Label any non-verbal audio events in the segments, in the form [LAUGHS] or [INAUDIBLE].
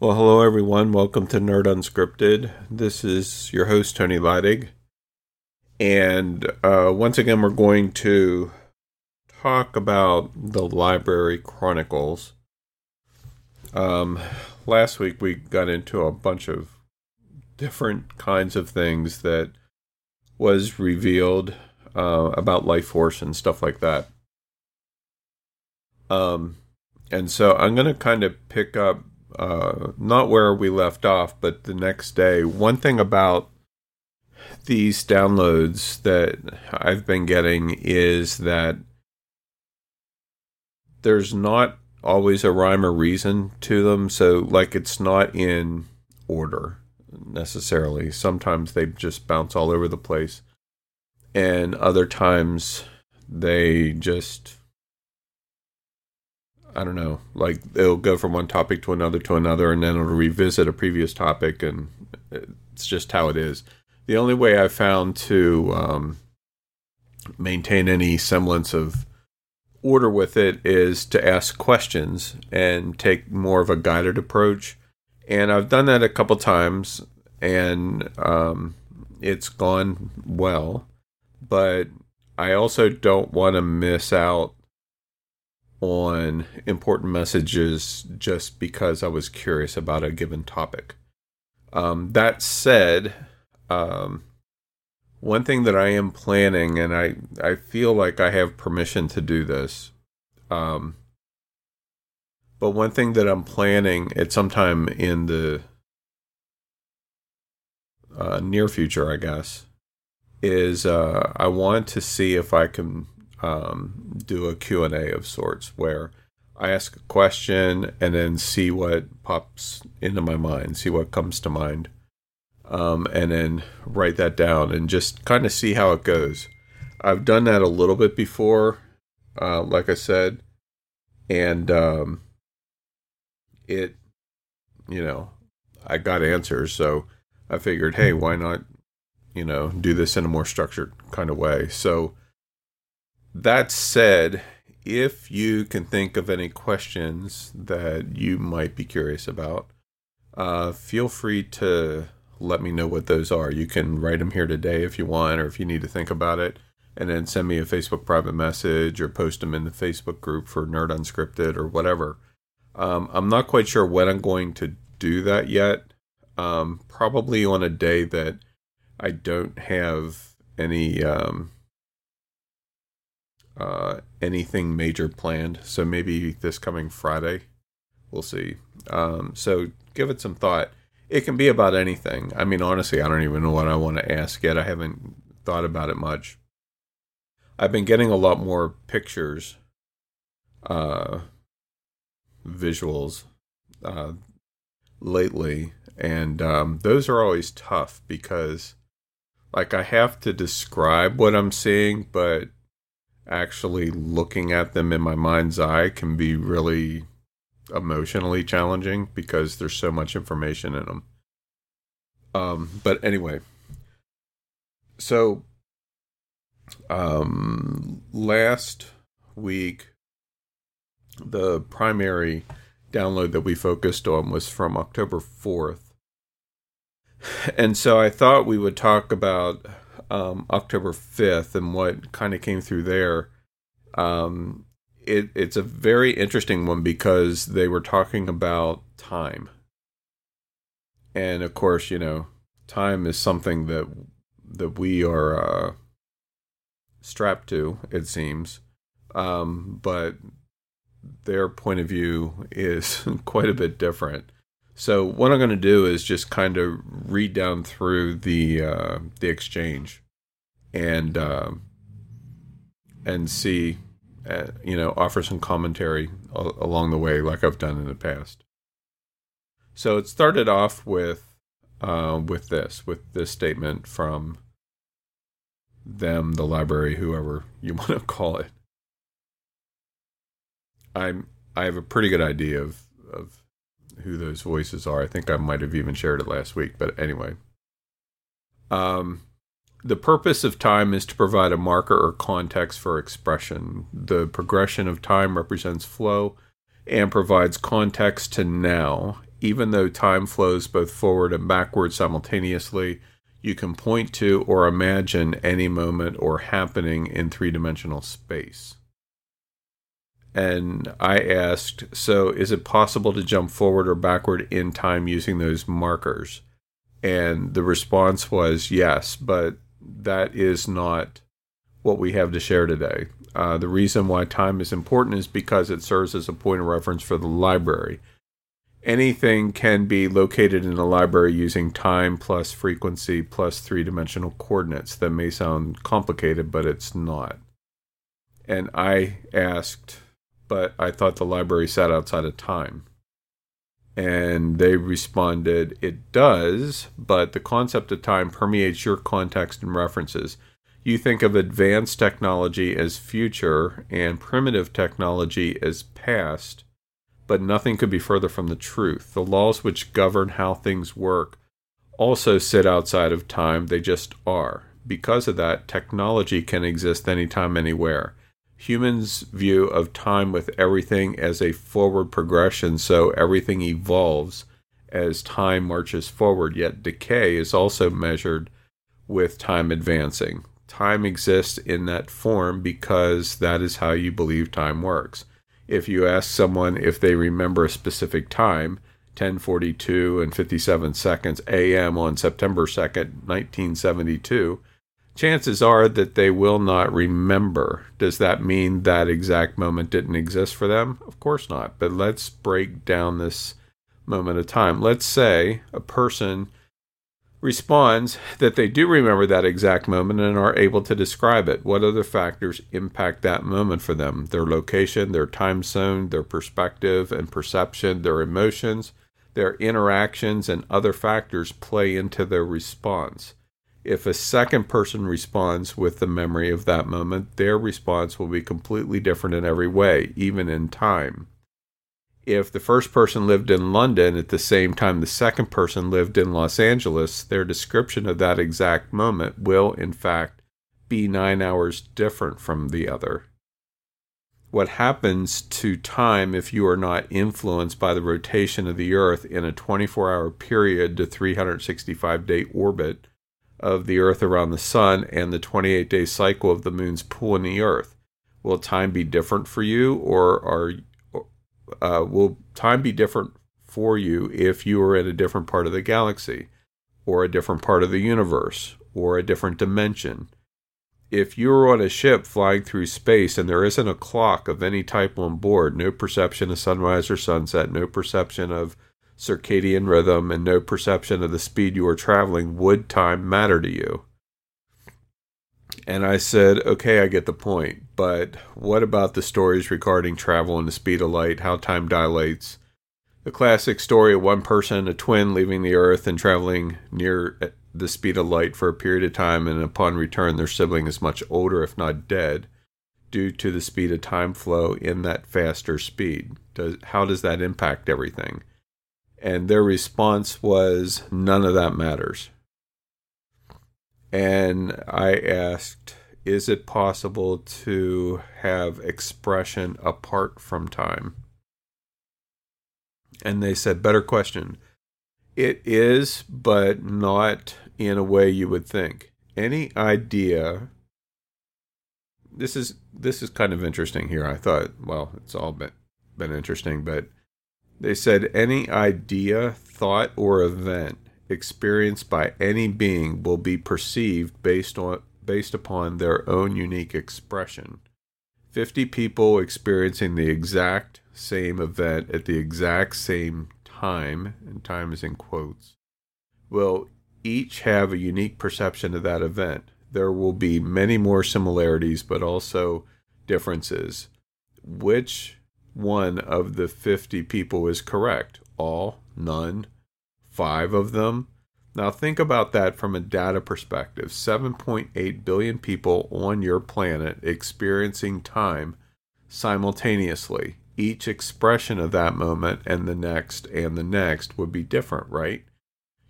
Well, hello everyone. Welcome to Nerd Unscripted. This is your host Tony Leidig, and uh, once again, we're going to talk about the Library Chronicles. Um, last week we got into a bunch of different kinds of things that was revealed uh, about Life Force and stuff like that. Um, and so I'm going to kind of pick up uh, not where we left off, but the next day. One thing about these downloads that I've been getting is that there's not always a rhyme or reason to them. So, like, it's not in order necessarily. Sometimes they just bounce all over the place, and other times they just I don't know, like it'll go from one topic to another to another, and then it'll revisit a previous topic, and it's just how it is. The only way I've found to um, maintain any semblance of order with it is to ask questions and take more of a guided approach. And I've done that a couple times, and um, it's gone well. But I also don't want to miss out on important messages just because I was curious about a given topic. Um, that said, um, one thing that I am planning, and I, I feel like I have permission to do this, um, but one thing that I'm planning at some time in the uh, near future, I guess, is uh, I want to see if I can um, do a Q&A of sorts where I ask a question and then see what pops into my mind, see what comes to mind, um, and then write that down and just kind of see how it goes. I've done that a little bit before, uh, like I said, and um, it, you know, I got answers, so I figured, hey, why not, you know, do this in a more structured kind of way? So that said, if you can think of any questions that you might be curious about, uh, feel free to let me know what those are. You can write them here today if you want, or if you need to think about it, and then send me a Facebook private message or post them in the Facebook group for Nerd Unscripted or whatever. Um, I'm not quite sure when I'm going to do that yet. Um, probably on a day that I don't have any um, uh, anything major planned. So maybe this coming Friday, we'll see. Um, so give it some thought. It can be about anything. I mean, honestly, I don't even know what I want to ask yet. I haven't thought about it much. I've been getting a lot more pictures, uh, visuals, uh, lately, and um, those are always tough because, like, I have to describe what I'm seeing, but actually looking at them in my mind's eye can be really emotionally challenging because there's so much information in them. Um, but anyway, so um, last week, the primary download that we focused on was from October 4th. And so I thought we would talk about um, October 5th and what kind of came through there, um, it, it's a very interesting one because they were talking about time. And of course, you know, time is something that that we are uh, strapped to, it seems. Um, but their point of view is [LAUGHS] quite a bit different. So what I'm going to do is just kind of read down through the uh, the exchange, and uh, and see, uh, you know, offer some commentary along the way, like I've done in the past. So it started off with uh, with this, with this statement from them, the library, whoever you [LAUGHS] want to call it. I'm I have a pretty good idea of of who those voices are. I think I might have even shared it last week, but anyway. Um, the purpose of time is to provide a marker or context for expression. The progression of time represents flow and provides context to now even though time flows both forward and backward simultaneously, you can point to or imagine any moment or happening in three dimensional space. And I asked, so is it possible to jump forward or backward in time using those markers? And the response was yes, but that is not what we have to share today. Uh, the reason why time is important is because it serves as a point of reference for the library anything can be located in a library using time plus frequency plus three dimensional coordinates. That may sound complicated, but it's not. And I asked, but I thought the library sat outside of time. And they responded, it does, but the concept of time permeates your context and references. You think of advanced technology as future and primitive technology as past but nothing could be further from the truth. The laws which govern how things work also sit outside of time, they just are. Because of that, technology can exist anytime, anywhere. Humans' view of time with everything as a forward progression, so everything evolves as time marches forward, yet decay is also measured with time advancing. Time exists in that form because that is how you believe time works if you ask someone if they remember a specific time, 1042 and 57 seconds AM on September 2nd, 1972, chances are that they will not remember. Does that mean that exact moment didn't exist for them? Of course not. But let's break down this moment of time. Let's say a person responds that they do remember that exact moment and are able to describe it. What other factors impact that moment for them? Their location, their time zone, their perspective and perception, their emotions, their interactions, and other factors play into their response. If a second person responds with the memory of that moment, their response will be completely different in every way, even in time if the first person lived in London at the same time the second person lived in Los Angeles, their description of that exact moment will, in fact, be nine hours different from the other. What happens to time if you are not influenced by the rotation of the Earth in a 24 hour period to 365 day orbit of the Earth around the Sun and the 28 day cycle of the Moon's pull in the Earth? Will time be different for you, or are uh, will time be different for you if you are in a different part of the galaxy or a different part of the universe or a different dimension? If you're on a ship flying through space and there isn't a clock of any type on board, no perception of sunrise or sunset, no perception of circadian rhythm, and no perception of the speed you are traveling, would time matter to you? And I said, okay, I get the point. But what about the stories regarding travel and the speed of light, how time dilates? The classic story of one person, a twin, leaving the earth and traveling near uh, the speed of light for a period of time, and upon return, their sibling is much older, if not dead, due to the speed of time flow in that faster speed. Does, how does that impact everything? And their response was, none of that matters and I asked, is it possible to have expression apart from time? And they said, better question. It is, but not in a way you would think. Any idea this is this is kind of interesting here. I thought, well, it's all been been interesting, but they said any idea, thought, or event experienced by any being will be perceived based on based upon their own unique expression. 50 people experiencing the exact same event at the exact same time, and time is in quotes, will each have a unique perception of that event. There will be many more similarities, but also differences. Which one of the 50 people is correct? All? None? five of them. Now, think about that from a data perspective 7.8 billion people on your planet experiencing time simultaneously. Each expression of that moment and the next and the next would be different, right?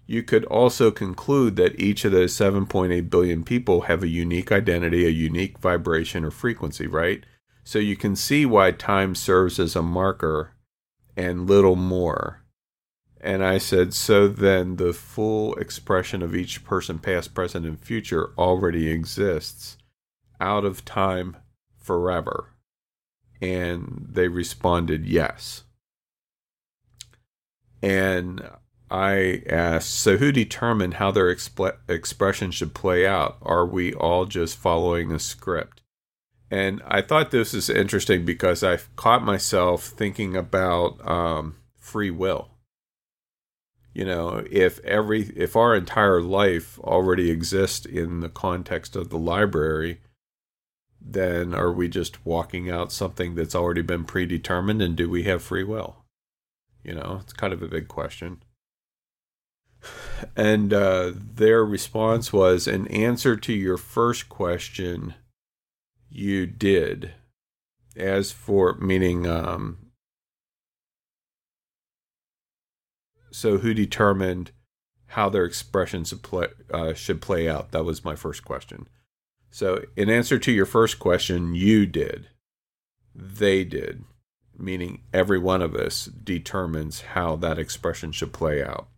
You could also conclude that each of those 7.8 billion people have a unique identity, a unique vibration or frequency, right? So you can see why time serves as a marker and little more And I said, so then the full expression of each person, past, present, and future, already exists out of time forever. And they responded, yes. And I asked, so who determined how their exp- expression should play out? Are we all just following a script? And I thought this is interesting because I've caught myself thinking about um, free will. You know, if every if our entire life already exists in the context of the library, then are we just walking out something that's already been predetermined and do we have free will? You know, it's kind of a big question. And uh, their response was an answer to your first question, you did. As for meaning, um, so who determined how their expressions play, uh, should play out? That was my first question. So, in answer to your first question, you did. They did, meaning every one of us determines how that expression should play out.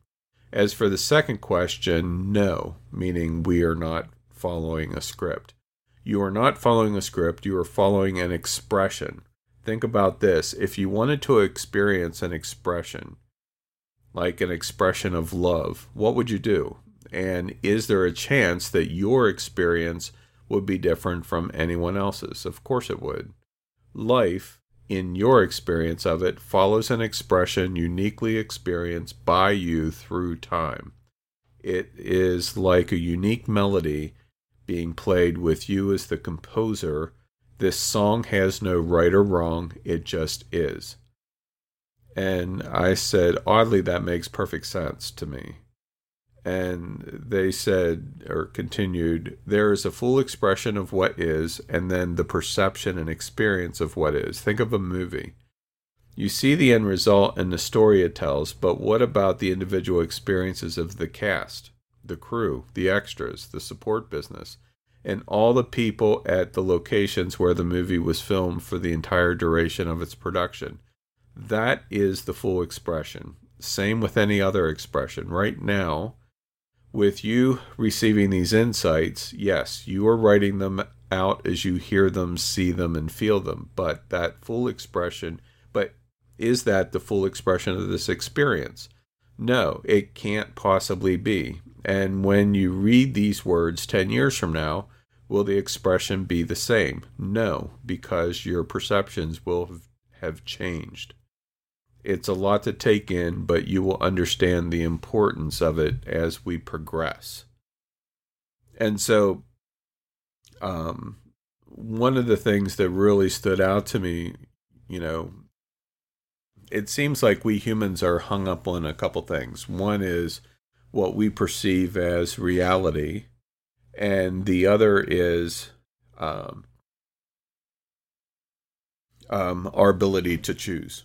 As for the second question, no, meaning we are not following a script. You are not following a script, you are following an expression. Think about this if you wanted to experience an expression, like an expression of love, what would you do? And is there a chance that your experience would be different from anyone else's? Of course it would. Life in your experience of it, follows an expression uniquely experienced by you through time. It is like a unique melody being played with you as the composer. This song has no right or wrong, it just is. And I said, oddly, that makes perfect sense to me. And they said, or continued, there is a full expression of what is, and then the perception and experience of what is. Think of a movie. You see the end result and the story it tells, but what about the individual experiences of the cast, the crew, the extras, the support business, and all the people at the locations where the movie was filmed for the entire duration of its production? That is the full expression. Same with any other expression. Right now, with you receiving these insights, yes, you are writing them out as you hear them, see them, and feel them. But that full expression, but is that the full expression of this experience? No, it can't possibly be. And when you read these words 10 years from now, will the expression be the same? No, because your perceptions will have changed it's a lot to take in, but you will understand the importance of it as we progress. And so, um, one of the things that really stood out to me, you know, it seems like we humans are hung up on a couple things. One is what we perceive as reality, and the other is um, um, our ability to choose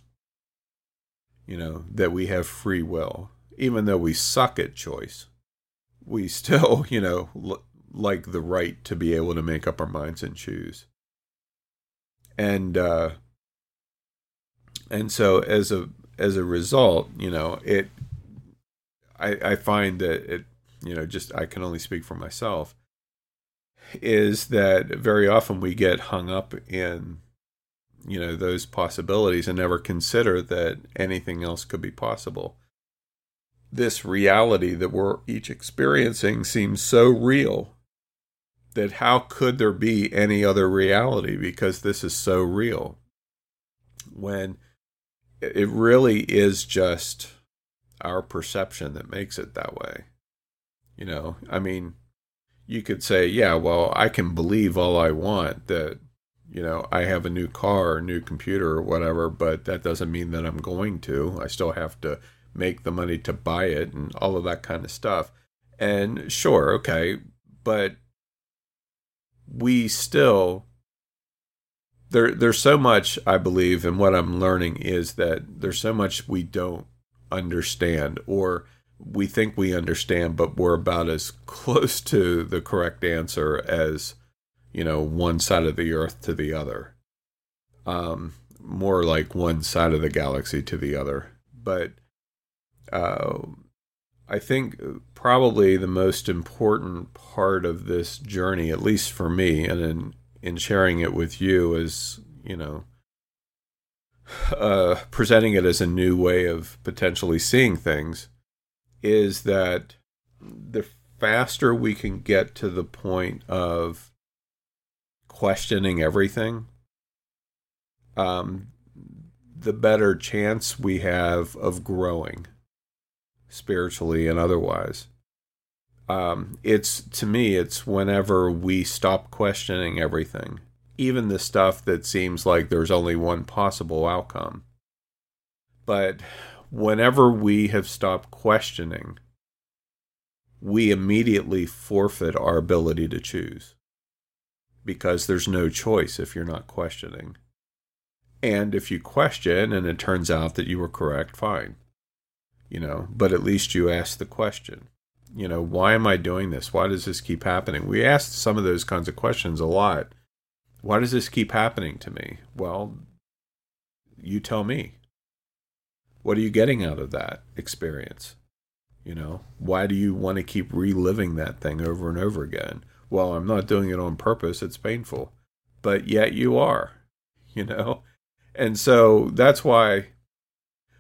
you know, that we have free will. Even though we suck at choice, we [LAUGHS] still, you know, l- like the right to be able to make up our minds and choose. And uh and so as a as a result, you know, it I I find that it, you know, just I can only speak for myself is that very often we get hung up in you know those possibilities and never consider that anything else could be possible. This reality that we're each experiencing seems so real that how could there be any other reality? Because this is so real. When it really is just our perception that makes it that way you know i mean you could say yeah well i can believe all i want that you know, I have a new car new computer or whatever, but that doesn't mean that I'm going to. I still have to make the money to buy it and all of that kind of stuff. And sure, okay, but we still there there's so much I believe and what I'm learning is that there's so much we don't understand or we think we understand but we're about as [LAUGHS] close to the correct answer as you know, one side of the earth to the other. Um, more like one side of the galaxy to the other. But uh, I think probably the most important part of this journey, at least for me, and in in sharing it with you, is you know uh, presenting it as a new way of potentially seeing things, is that the faster we can get to the point of questioning everything, um, the better chance we have of growing spiritually and otherwise. Um, it's to me, it's whenever we stop questioning everything, even the stuff that seems like there's only one possible outcome. But whenever we have stopped questioning, we immediately forfeit our ability to choose because there's no choice if you're not questioning. And if you question and it turns out that you were correct, fine. You know, but at least you asked the question. You know, why am I doing this? Why does this keep happening? We asked some of those kinds of questions a lot. Why does this keep happening to me? Well, you tell me. What are you getting out of that experience? You know, why do you want to keep reliving that thing over and over again? Well, I'm not doing it on purpose. It's painful. But yet you are, [LAUGHS] you know? And so that's why,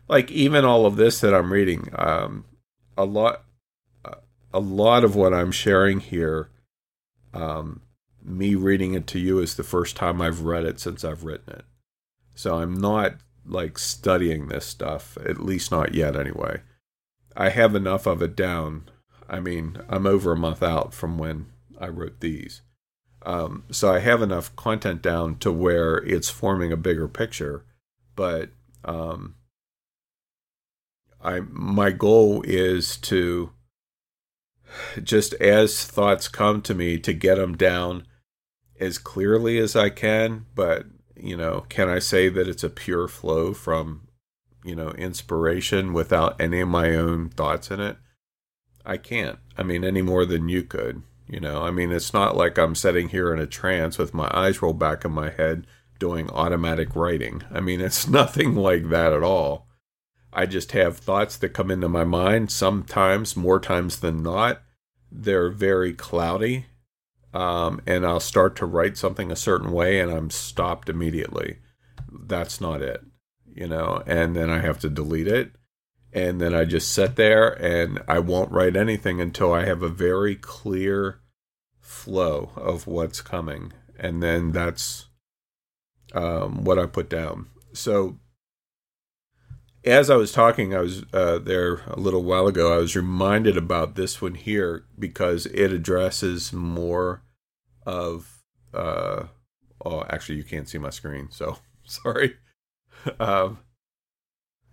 like, even all of this that I'm reading, um, a lot, a lot of what I'm sharing here, um, me reading it to you is the first time I've read it since I've written it. So I'm not like studying this stuff, at least not yet anyway. I have enough of it down. I mean, I'm over a month out from when I wrote these. Um, so I have enough content down to where it's forming a bigger picture, but um, I my goal is to just as thoughts come to me to get them down as clearly as I can. But you know, can I say that it's a pure flow from you know inspiration without any of my own thoughts in it? I can't. I mean, any more than you could. You know, I mean, it's not like I'm sitting here in a trance with my eyes rolled back in my head doing automatic writing. I mean, it's [LAUGHS] nothing like that at all. I just have thoughts that come into my mind, sometimes, more times than not. They're very cloudy. Um, and I'll start to write something a certain way and I'm stopped immediately. That's not it, you know, and then I have to delete it and then I just sit there and I won't write anything until I have a very clear flow of what's coming, and then that's um, what I put down. So as I was talking, I was uh, there a little while ago. I was reminded about this one here because it addresses more of. Uh, oh, actually, you can't see my screen, so [LAUGHS] sorry. um,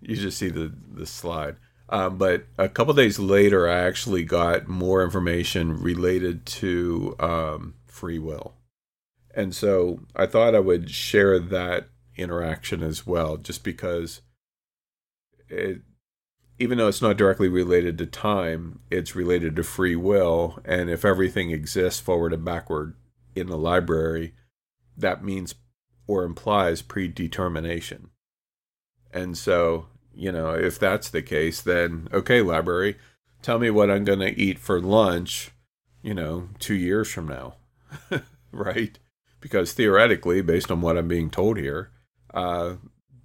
you just see the the slide. Um, but a couple days later, I actually got more information related to um, free will, and so I thought I would share that interaction as well, just because it, even though it's not directly related to time, it's related to free will, and if everything exists forward and backward in the library, that means or implies predetermination. And so you know, if that's the case, then okay, library, tell me what I'm going to eat for lunch, you know, two years from now, [LAUGHS] right? Because theoretically, based on what I'm being told here, uh,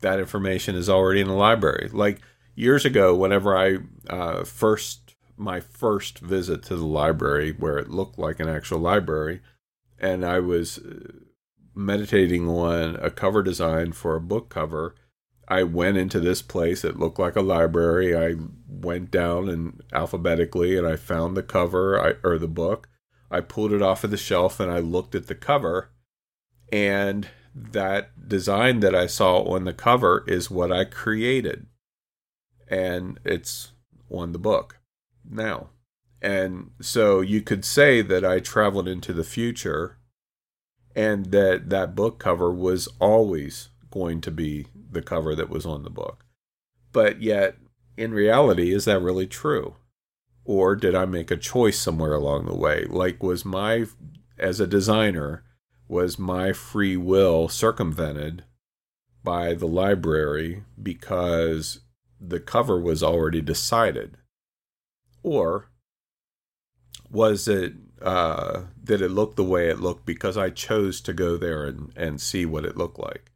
that information is already in the library. Like years ago, whenever I uh, first, my first visit to the library, where it looked like an actual library, and I was uh, meditating on a cover design for a book cover I went into this place. It looked like a library. I went down and alphabetically, and I found the cover I, or the book. I pulled it off of the shelf and I looked at the cover, and that design that I saw on the cover is what I created, and it's on the book now. And so you could say that I traveled into the future, and that that book cover was always going to be the cover that was on the book. But yet, in reality, is that really true? Or did I make a choice somewhere along the way? Like, was my, as a designer, was my free will circumvented by the library because the cover was already decided? Or was it uh, did it look the way it looked because I chose to go there and, and see what it looked like?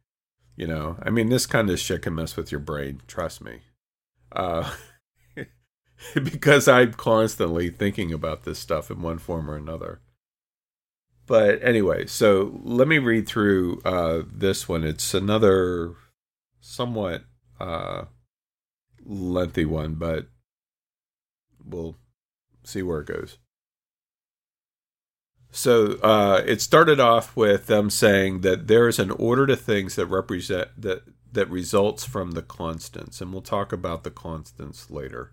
You know, I mean, this kind of shit can mess with your brain. Trust me. Uh, [LAUGHS] because I'm constantly thinking about this stuff in one form or another. But anyway, so let me read through uh, this one. It's another somewhat uh, lengthy one, but we'll see where it goes. So uh, it started off with them saying that there is an order to things that represent that that results from the constants, and we'll talk about the constants later.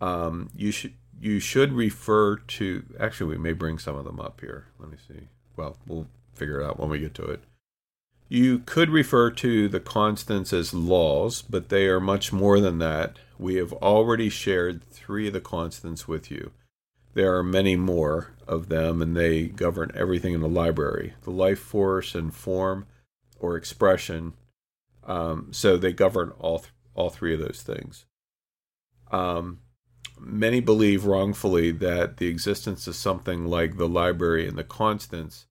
Um, you should you should refer to. Actually, we may bring some of them up here. Let me see. Well, we'll figure it out when we get to it. You could refer to the constants as laws, but they are much more than that. We have already shared three of the constants with you. There are many more of them, and they govern everything in the library the life force and form or expression. Um, so they govern all, th- all three of those things. Um, many believe wrongfully that the existence of something like the library and the constants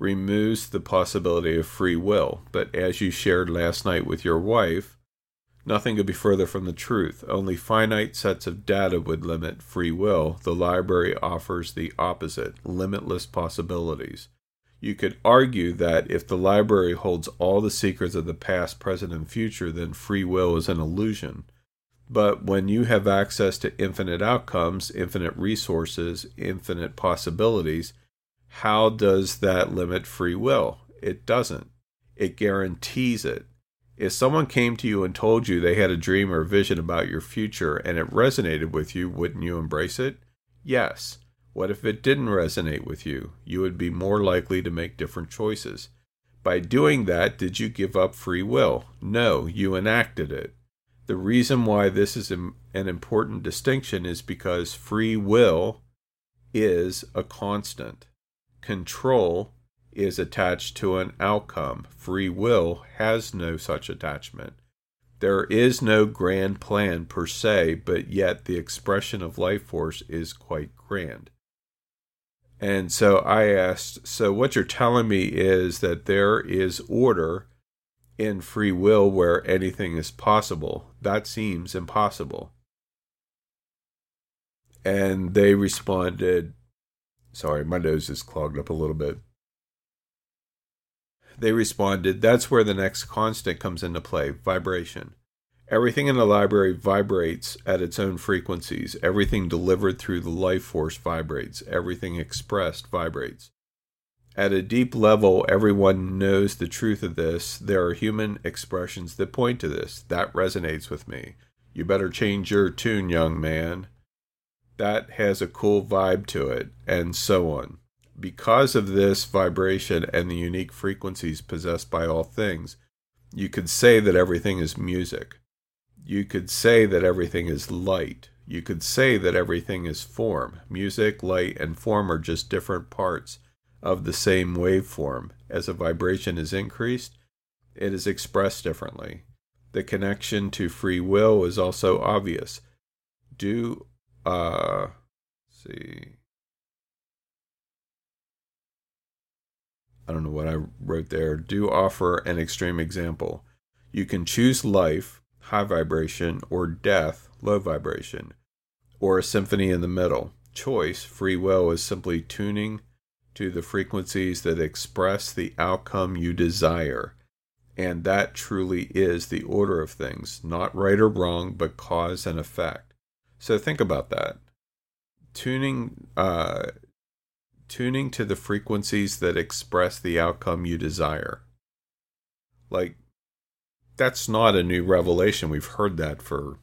removes the possibility of free will. But as you shared last night with your wife, Nothing could be further from the truth. Only finite sets of data would limit free will. The library offers the opposite limitless possibilities. You could argue that if the library holds all the secrets of the past, present, and future, then free will is an illusion. But when you have access to infinite outcomes, infinite resources, infinite possibilities, how does that limit free will? It doesn't. It guarantees it. If someone came to you and told you they had a dream or vision about your future and it resonated with you, wouldn't you embrace it? Yes. What if it didn't resonate with you? You would be more likely to make different choices. By doing that, did you give up free will? No, you enacted it. The reason why this is an important distinction is because free will is a constant. Control is attached to an outcome. Free will has no such attachment. There is no grand plan per se, but yet the expression of life force is quite grand. And so I asked, so what you're telling me is that there is order in free will where anything is possible. That seems impossible. And they responded, sorry, my nose is clogged up a little bit. They responded, That's where the next constant comes into play vibration. Everything in the library vibrates at its own frequencies. Everything delivered through the life force vibrates. Everything expressed vibrates. At a deep level, everyone knows the truth of this. There are human expressions that point to this. That resonates with me. You better change your tune, young man. That has a cool vibe to it, and so on because of this vibration and the unique frequencies possessed by all things, you could say that everything is music. You could say that everything is light. You could say that everything is form. Music, light, and form are just different parts of the same waveform. As a vibration is increased, it is expressed differently. The connection to free will is also obvious. Do, uh, see. I don't know what I wrote there, do offer an extreme example. You can choose life, high vibration, or death, low vibration, or a symphony in the middle. Choice, free will, is simply tuning to the frequencies that express the outcome you desire. And that truly is the order of things, not right or wrong, but cause and effect. So think about that. Tuning, uh, tuning to the frequencies that express the outcome you desire. Like, that's not a new revelation. We've heard that for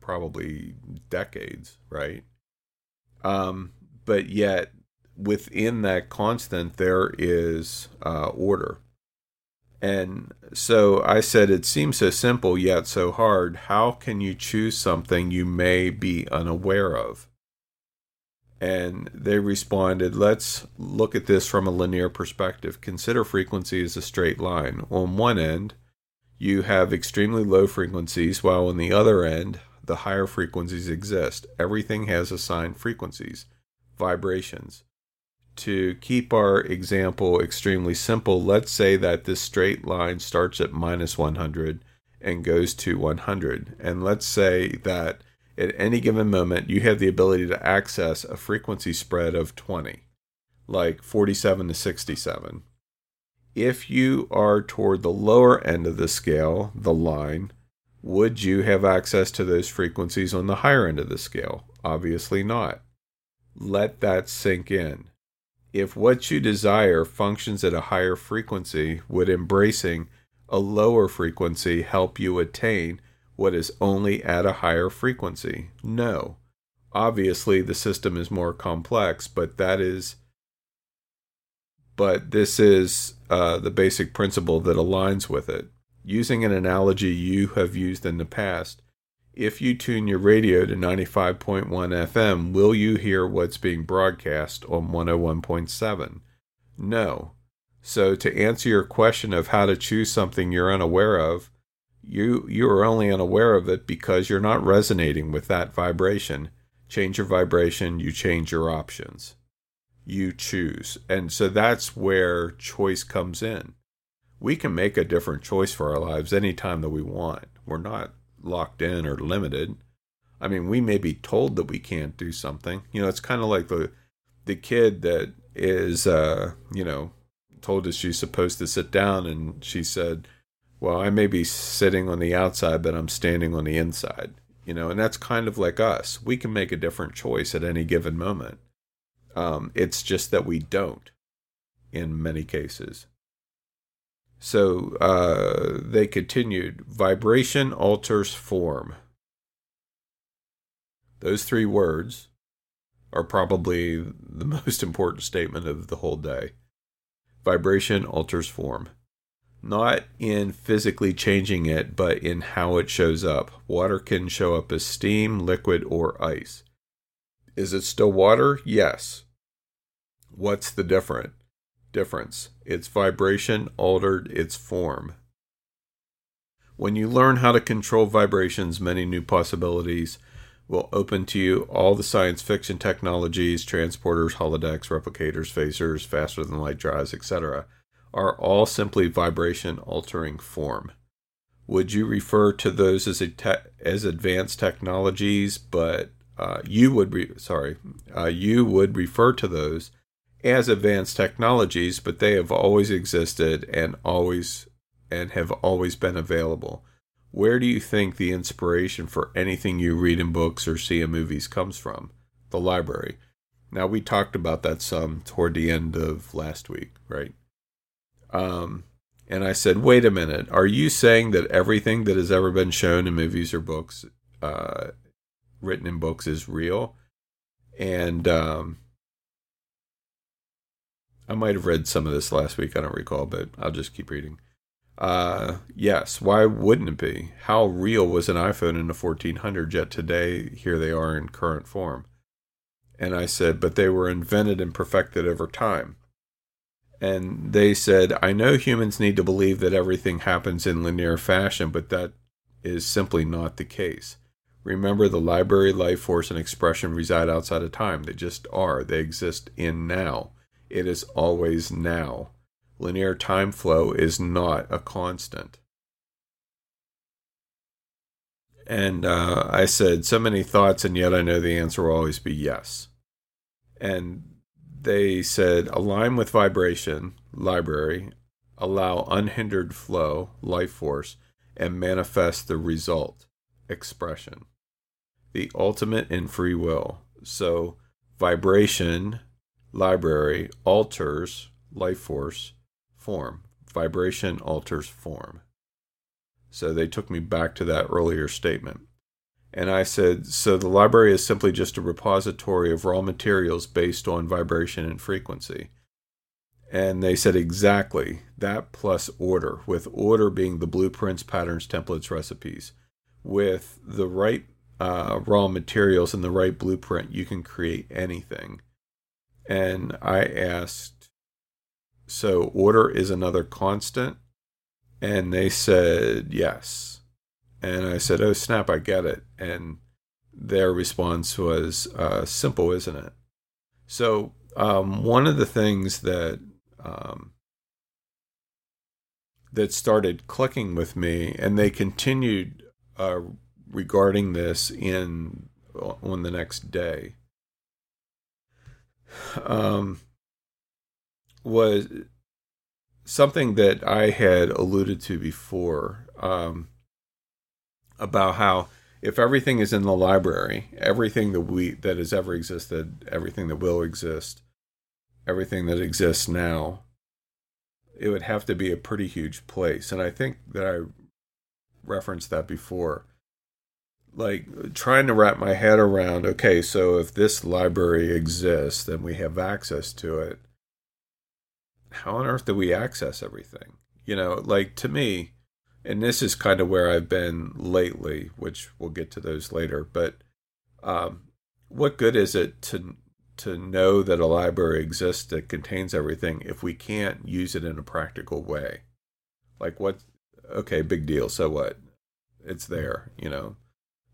probably decades, right? Um, but yet, within that constant, there is uh, order. And so I said, it seems so simple yet so hard. How can you choose something you may be unaware of? And they responded, let's look at this from a linear perspective. Consider frequency as a straight line. On one end, you have extremely low frequencies, while on the other end, the higher frequencies exist. Everything has assigned frequencies, vibrations. To keep our example extremely simple, let's say that this straight line starts at minus 100 and goes to 100. And let's say that at any given moment, you have the ability to access a frequency spread of 20, like 47 to 67. If you are toward the lower end of the scale, the line, would you have access to those frequencies on the higher end of the scale? Obviously not. Let that sink in. If what you desire functions at a higher frequency, would embracing a lower frequency help you attain what is only at a higher frequency? No. Obviously, the system is more complex, but that is but this is uh, the basic principle that aligns with it. Using an analogy you have used in the past, if you tune your radio to 95.1 FM, will you hear what's being broadcast on 101.7? No. So, to answer your question of how to choose something you're unaware of, you you are only unaware of it because you're not resonating with that vibration. Change your vibration, you change your options you choose. And so that's where choice comes in. We can make a different choice for our lives anytime that we want. We're not locked in or limited. I mean, we may be told that we can't do something. You know, it's kind of like the the kid that is uh, you know, told us she's supposed to sit down and she said, "Well, I may be sitting on the outside, but I'm standing on the inside." You know, and that's kind of like us. We can make a different choice at any given moment. Um, it's just that we don't in many cases. So uh, they continued vibration alters form. Those three words are probably the [LAUGHS] most important statement of the whole day. Vibration alters form. Not in physically changing it, but in how it shows up. Water can show up as steam, liquid, or ice. Is it still water? Yes. What's the different difference? Its vibration altered its form. When you learn how to control vibrations, many new possibilities will open to you. All the science fiction technologies, transporters, holodecks, replicators, phasers, faster than light drives, etc., are all simply vibration altering form. Would you refer to those as te- as advanced technologies? But uh, you would re- sorry, uh, you would refer to those as advanced technologies, but they have always existed and always and have always been available. Where do you think the inspiration for anything you read in books or see in movies comes from? The library. Now we talked about that some toward the end of last week, right? Um, and I said, wait a minute, are you saying that everything that has ever been shown in movies or books, uh, written in books, is real? And um, I might have read some of this last week. I don't recall, but I'll just keep reading. Uh, yes, why wouldn't it be? How real was an iPhone in the 1400s? Yet today, here they are in current form. And I said, but they were invented and perfected over time. And they said, I know humans need to believe that everything happens in linear fashion, but that is simply not the case. Remember, the library, life force, and expression reside outside of time. They just are. They exist in now it is always now. Linear time flow is not a constant. And uh, I said, so many thoughts, and yet I know the answer will always be yes. And they said, align with vibration, library, allow unhindered flow, life force, and manifest the result, expression. The ultimate in free will. So, vibration library alters life force form. Vibration alters form. So they took me back to that earlier statement. And I said, so the library is simply just a repository of raw materials based on vibration and frequency. And they said, exactly that plus order, with order being the blueprints, patterns, templates, recipes. With the right uh, raw materials and the right blueprint, you can create anything. And I asked, so order is another constant? And they said, yes. And I said, oh, snap, I get it. And their response was, uh, simple, isn't it? So, um, one of the things that um, that started clicking with me, and they continued uh, regarding this in on the next day, um, was something that I had alluded to before um, about how if everything is in the library, everything that we that has ever existed, everything that will exist, everything that exists now, it would have to be a pretty huge place. And I think that I referenced that before. Like trying to wrap my head around, okay, so if this library exists, then we have access to it. How on earth do we access everything? You know, like to me, and this is kind of where I've been lately, which we'll get to those later. But um, what good is it to to know that a library exists that contains everything if we can't use it in a practical way? Like what? Okay, big deal. So what? It's there, you know.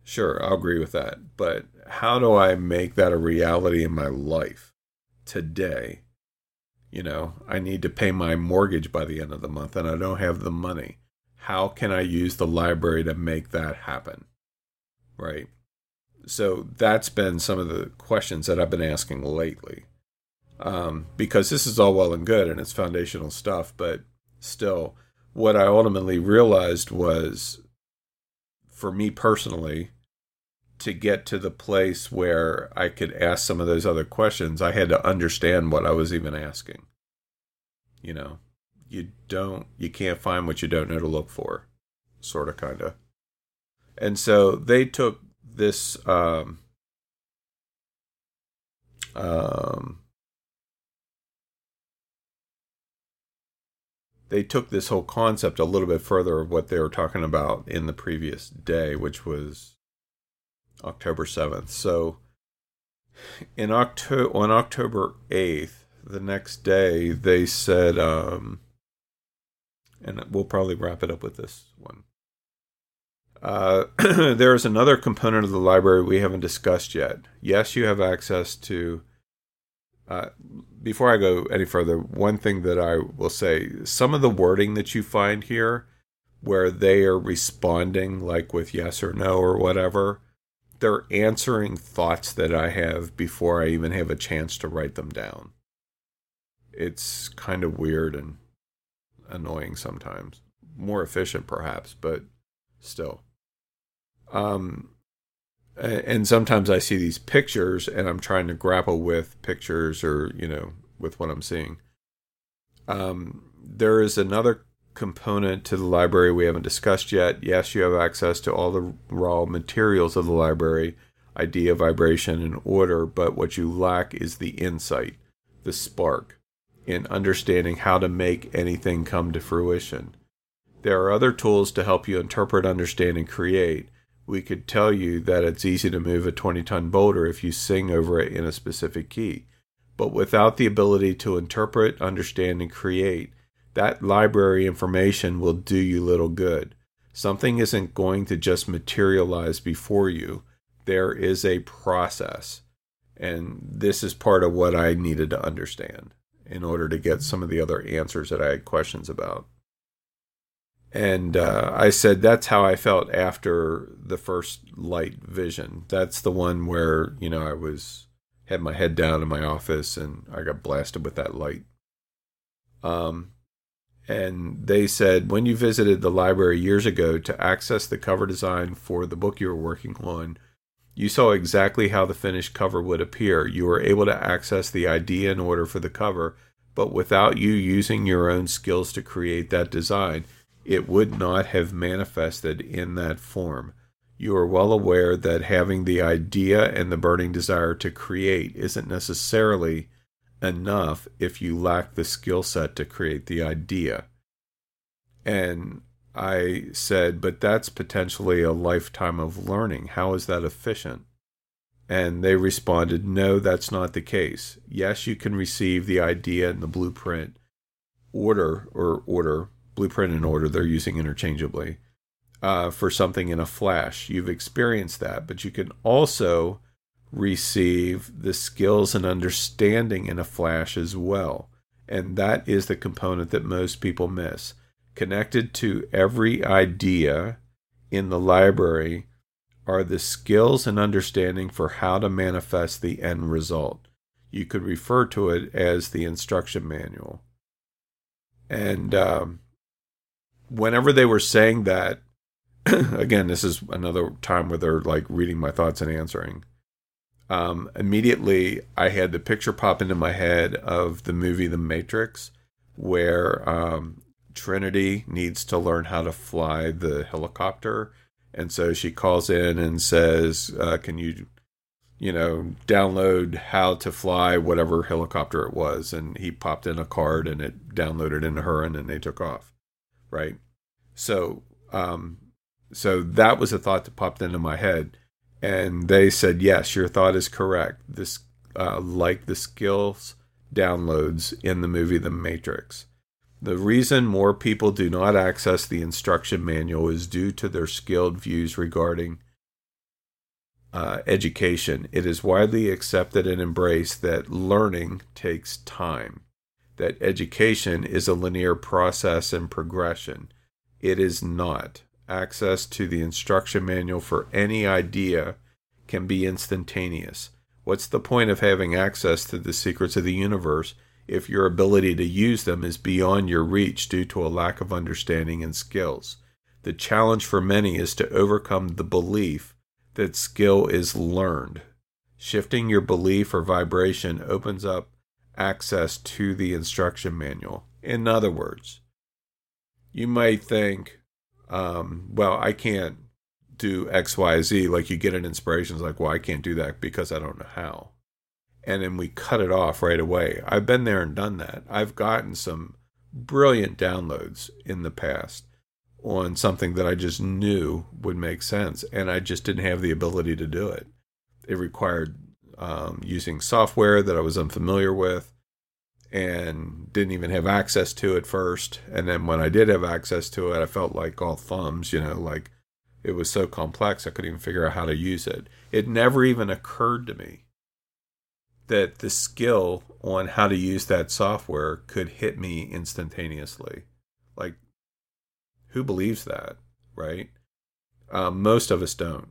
Sure, I'll agree with that. But how do I make that a reality in my life today? You know, I need to pay my mortgage by the end of the month and I don't have the money how can I use the library to make that happen? Right. So that's been some of the questions that I've been asking lately. Um, because this is all well and good and it's foundational stuff, but still, what I ultimately realized was for me personally, to get to the place where I could ask some of those other questions, I had to understand what I was even asking. You know, you don't you can't find what you don't know to look for sort of kind of and so they took this um, um, they took this whole concept a little bit further of what they were talking about in the previous day which was october 7th so in october on october 8th the next day they said um, and we'll probably wrap it up with this one. Uh, [CLEARS THROAT] there is another component of the library we haven't discussed yet. Yes, you have access to. Uh, before I go any further, one thing that I will say some of the wording that you find here, where they are responding like with yes or no or whatever, they're answering thoughts that I have before I even have a chance to write them down. It's kind of weird and annoying sometimes. More efficient, perhaps, but still. Um, and sometimes I see these pictures and I'm trying to grapple with pictures or, you know, with what I'm seeing. Um, there is another component to the library we haven't discussed yet. Yes, you have access to all the raw materials of the library, idea, vibration, and order, but what you lack is the insight, the spark, in understanding how to make anything come to fruition. There are other tools to help you interpret, understand, and create. We could tell you that it's easy to move a 20 ton boulder if you sing over it in a specific key. But without the ability to interpret, understand, and create, that library information will do you little good. Something isn't going to just materialize before you. There is a process. And this is part of what I needed to understand in order to get some of the other answers that I had questions about. And uh, I said that's how I felt after the first light vision. That's the one where you know I was had my head down in my office and I got blasted with that light. Um, and they said when you visited the library years ago to access the cover design for the book you were working on, you saw exactly how the finished cover would appear. You were able to access the idea and order for the cover, but without you using your own skills to create that design, it would not have manifested in that form. You are well aware that having the idea and the burning desire to create isn't necessarily enough if you lack the skill set to create the idea. And I said, but that's potentially a lifetime of learning. How is that efficient? And they responded, no, that's not the case. Yes, you can receive the idea and the blueprint order or order blueprint and order they're using interchangeably uh, for something in a flash. You've experienced that, but you can also receive the skills and understanding in a flash as well. And that is the component that most people miss. Connected to every idea in the library are the skills and understanding for how to manifest the end result. You could refer to it as the instruction manual. And um, whenever they were saying that, [CLEARS THROAT] again, this is another time where they're like reading my thoughts and answering. Um, immediately, I had the picture pop into my head of the movie The Matrix, where um, Trinity needs to learn how to fly the helicopter. And so she calls in and says, uh, Can you, you know, download how to fly whatever helicopter it was? And he popped in a card and it downloaded into her and then they took off. Right. So, um, so that was a thought that popped into my head. And they said, Yes, your thought is correct. This, uh, like the skills downloads in the movie The Matrix. The reason more people do not access the instruction manual is due to their skilled views regarding uh, education. It is widely accepted and embraced that learning takes time, that education is a linear process and progression. It is not. Access to the instruction manual for any idea can be instantaneous. What's the point of having access to the secrets of the universe if your ability to use them is beyond your reach due to a lack of understanding and skills. The challenge for many is to overcome the belief that skill is learned. Shifting your belief or vibration opens up access to the instruction manual. In other words, you might think, um, well, I can't do X, Y, Z. Like you get an inspiration, it's like, well, I can't do that because I don't know how and then we cut it off right away. I've been there and done that. I've gotten some brilliant downloads in the past on something that I just knew would make sense, and I just didn't have the ability to do it. It required um, using software that I was unfamiliar with and didn't even have access to it first. And then when I did have access to it, I felt like all thumbs, you know, like it was so complex I couldn't even figure out how to use it. It never even occurred to me that the skill on how to use that software could hit me instantaneously. Like, who believes that, right? Um, most of us don't.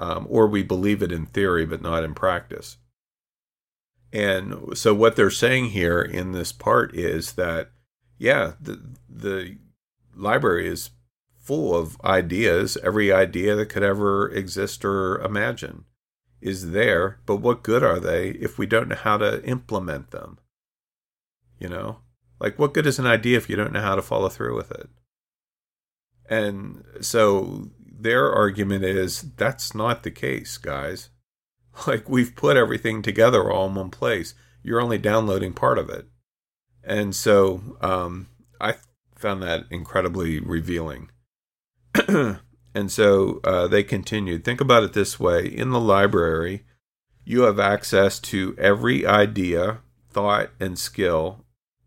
Um, or we believe it in theory, but not in practice. And so, what they're saying here in this part is that, yeah, the, the library is full of ideas, every idea that could ever exist or imagine is there, but what good are they if we don't know how to implement them? You know, like what good is an idea if you don't know how to follow through with it? And so their argument is that's not the case, guys. [LAUGHS] Like we've put everything together all in one place. You're only downloading part of it. And so um, I found that incredibly revealing. [CLEARS THROAT] And so uh, they continued. Think about it this way in the library, you have access to every idea, thought, and skill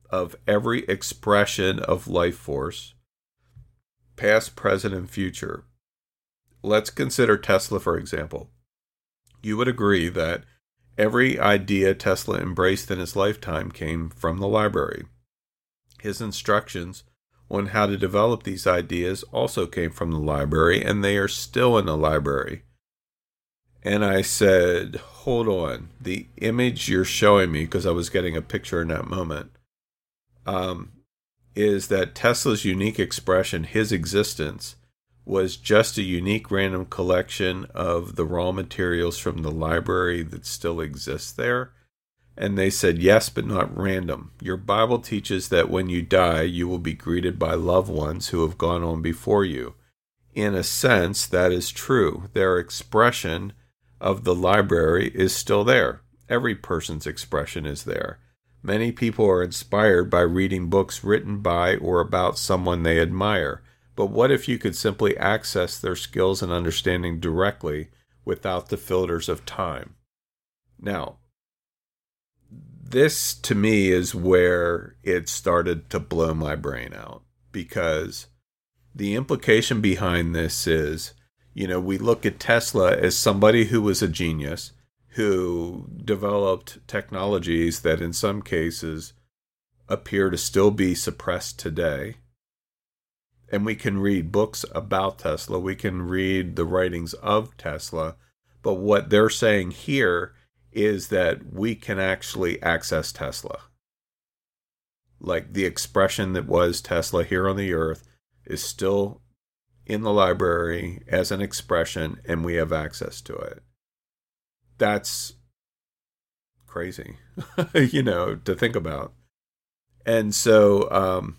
of every expression of life force, past, present, and future. Let's consider Tesla, for example. You would agree that every idea Tesla embraced in his lifetime came from the library. His instructions on how to develop these ideas also came from the library, and they are still in the library. And I said, Hold on. The image you're showing me, because I was getting a picture in that moment, um, is that Tesla's unique expression, his existence, was just a unique random collection of the raw materials from the library that still exists there and they said, Yes, but not random. Your Bible teaches that when you die, you will be greeted by loved ones who have gone on before you. In a sense, that is true. Their expression of the library is still there. Every person's expression is there. Many people are inspired by reading books written by or about someone they admire. But what if you could simply access their skills and understanding directly without the filters of time? Now, this to me is where it started to blow my brain out. because the implication behind this is, you know, we look at Tesla as somebody who was a genius who developed technologies that in some cases appear to still be suppressed today. And we can read books about Tesla, we can read the writings of Tesla, but what they're saying here is that we can actually access Tesla. Like the expression that was Tesla here on the earth is still in the library as an expression, and we have access to it. That's crazy, [LAUGHS] you know, to think about. And so um,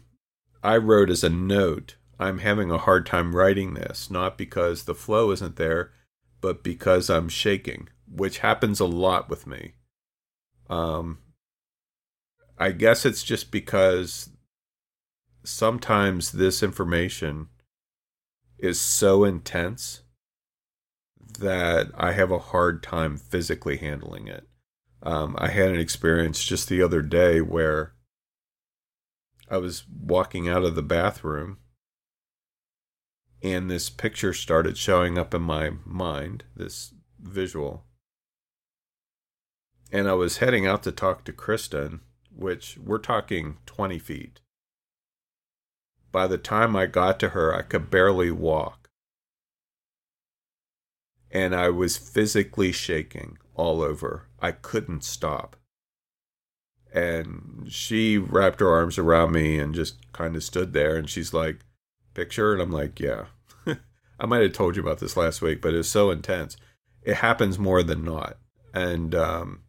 I wrote as a note, I'm having a hard time writing this, not because the flow isn't there, but because I'm shaking, which happens a lot with me. Um, I guess it's just because sometimes this information is so intense that I have a hard time physically handling it. Um, I had an experience just the other day where I was walking out of the bathroom and this picture started showing up in my mind, this visual. And I was heading out to talk to Kristen, which we're talking 20 feet. By the time I got to her, I could barely walk. And I was physically shaking all over. I couldn't stop. And she wrapped her arms around me and just kind of stood there. And she's like, Picture? And I'm like, Yeah. [LAUGHS] I might have told you about this last week, but it's so intense. It happens more than not. And um,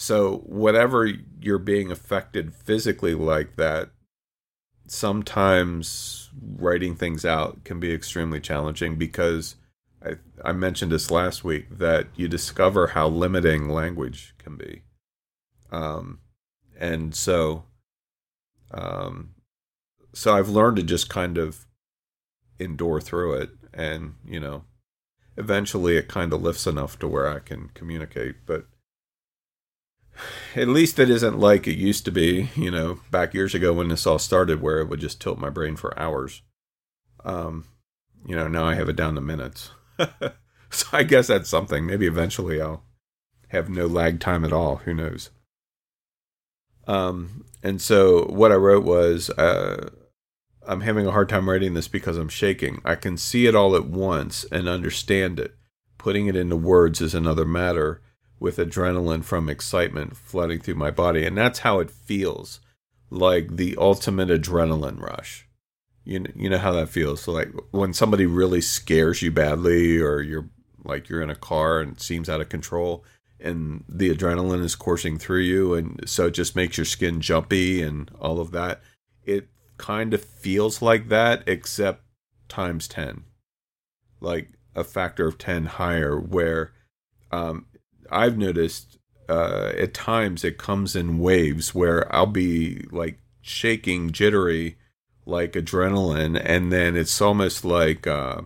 so, whatever you're being affected physically like that, sometimes writing things out can be extremely challenging because I, I mentioned this last week that you discover how limiting language can be. Um, and so, um, so I've learned to just kind of endure through it, and you know, eventually it kind of lifts enough to where I can communicate. But at least it isn't like it used to be, you know, back years ago when this all started, where it would just tilt my brain for hours. Um, you know, now I have it down to minutes. [LAUGHS] so I guess that's something. Maybe eventually I'll have no lag time at all. Who knows? Um, and so what I wrote was, uh, I'm having a hard time writing this because I'm shaking. I can see it all at once and understand it. Putting it into words is another matter with adrenaline from excitement flooding through my body. And that's how it feels like the ultimate adrenaline rush. You, you know how that feels. So like when somebody really scares you badly, or you're like you're in a car and it seems out of control, and the adrenaline is coursing through you, and so it just makes your skin jumpy and all of that. It kind of feels like that, except times 10. Like a factor of 10 higher, where um, I've noticed uh, at times it comes in waves where I'll be like shaking, jittery, like adrenaline, and then it's almost like uh,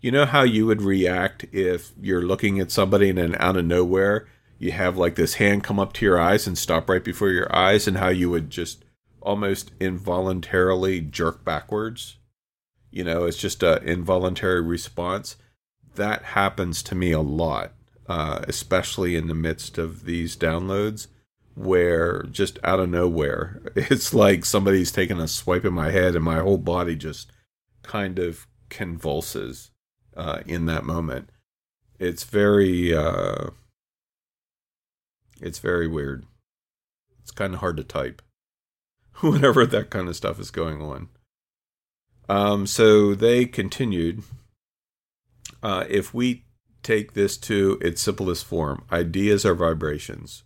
you know how you would react if you're looking at somebody and then out of nowhere you have like this hand come up to your eyes and stop right before your eyes, and how you would just almost involuntarily jerk backwards. You know, it's just an involuntary response. That happens to me a lot uh, especially in the midst of these downloads, where just out of nowhere, [LAUGHS] it's like somebody's taking a swipe in my head and my whole body just kind of convulses uh, in that moment. It's very, uh, it's very weird. It's kind of hard to type [LAUGHS] whenever that kind of stuff is going on. Um, so they continued. Uh, if we take this to its simplest form. Ideas are vibrations.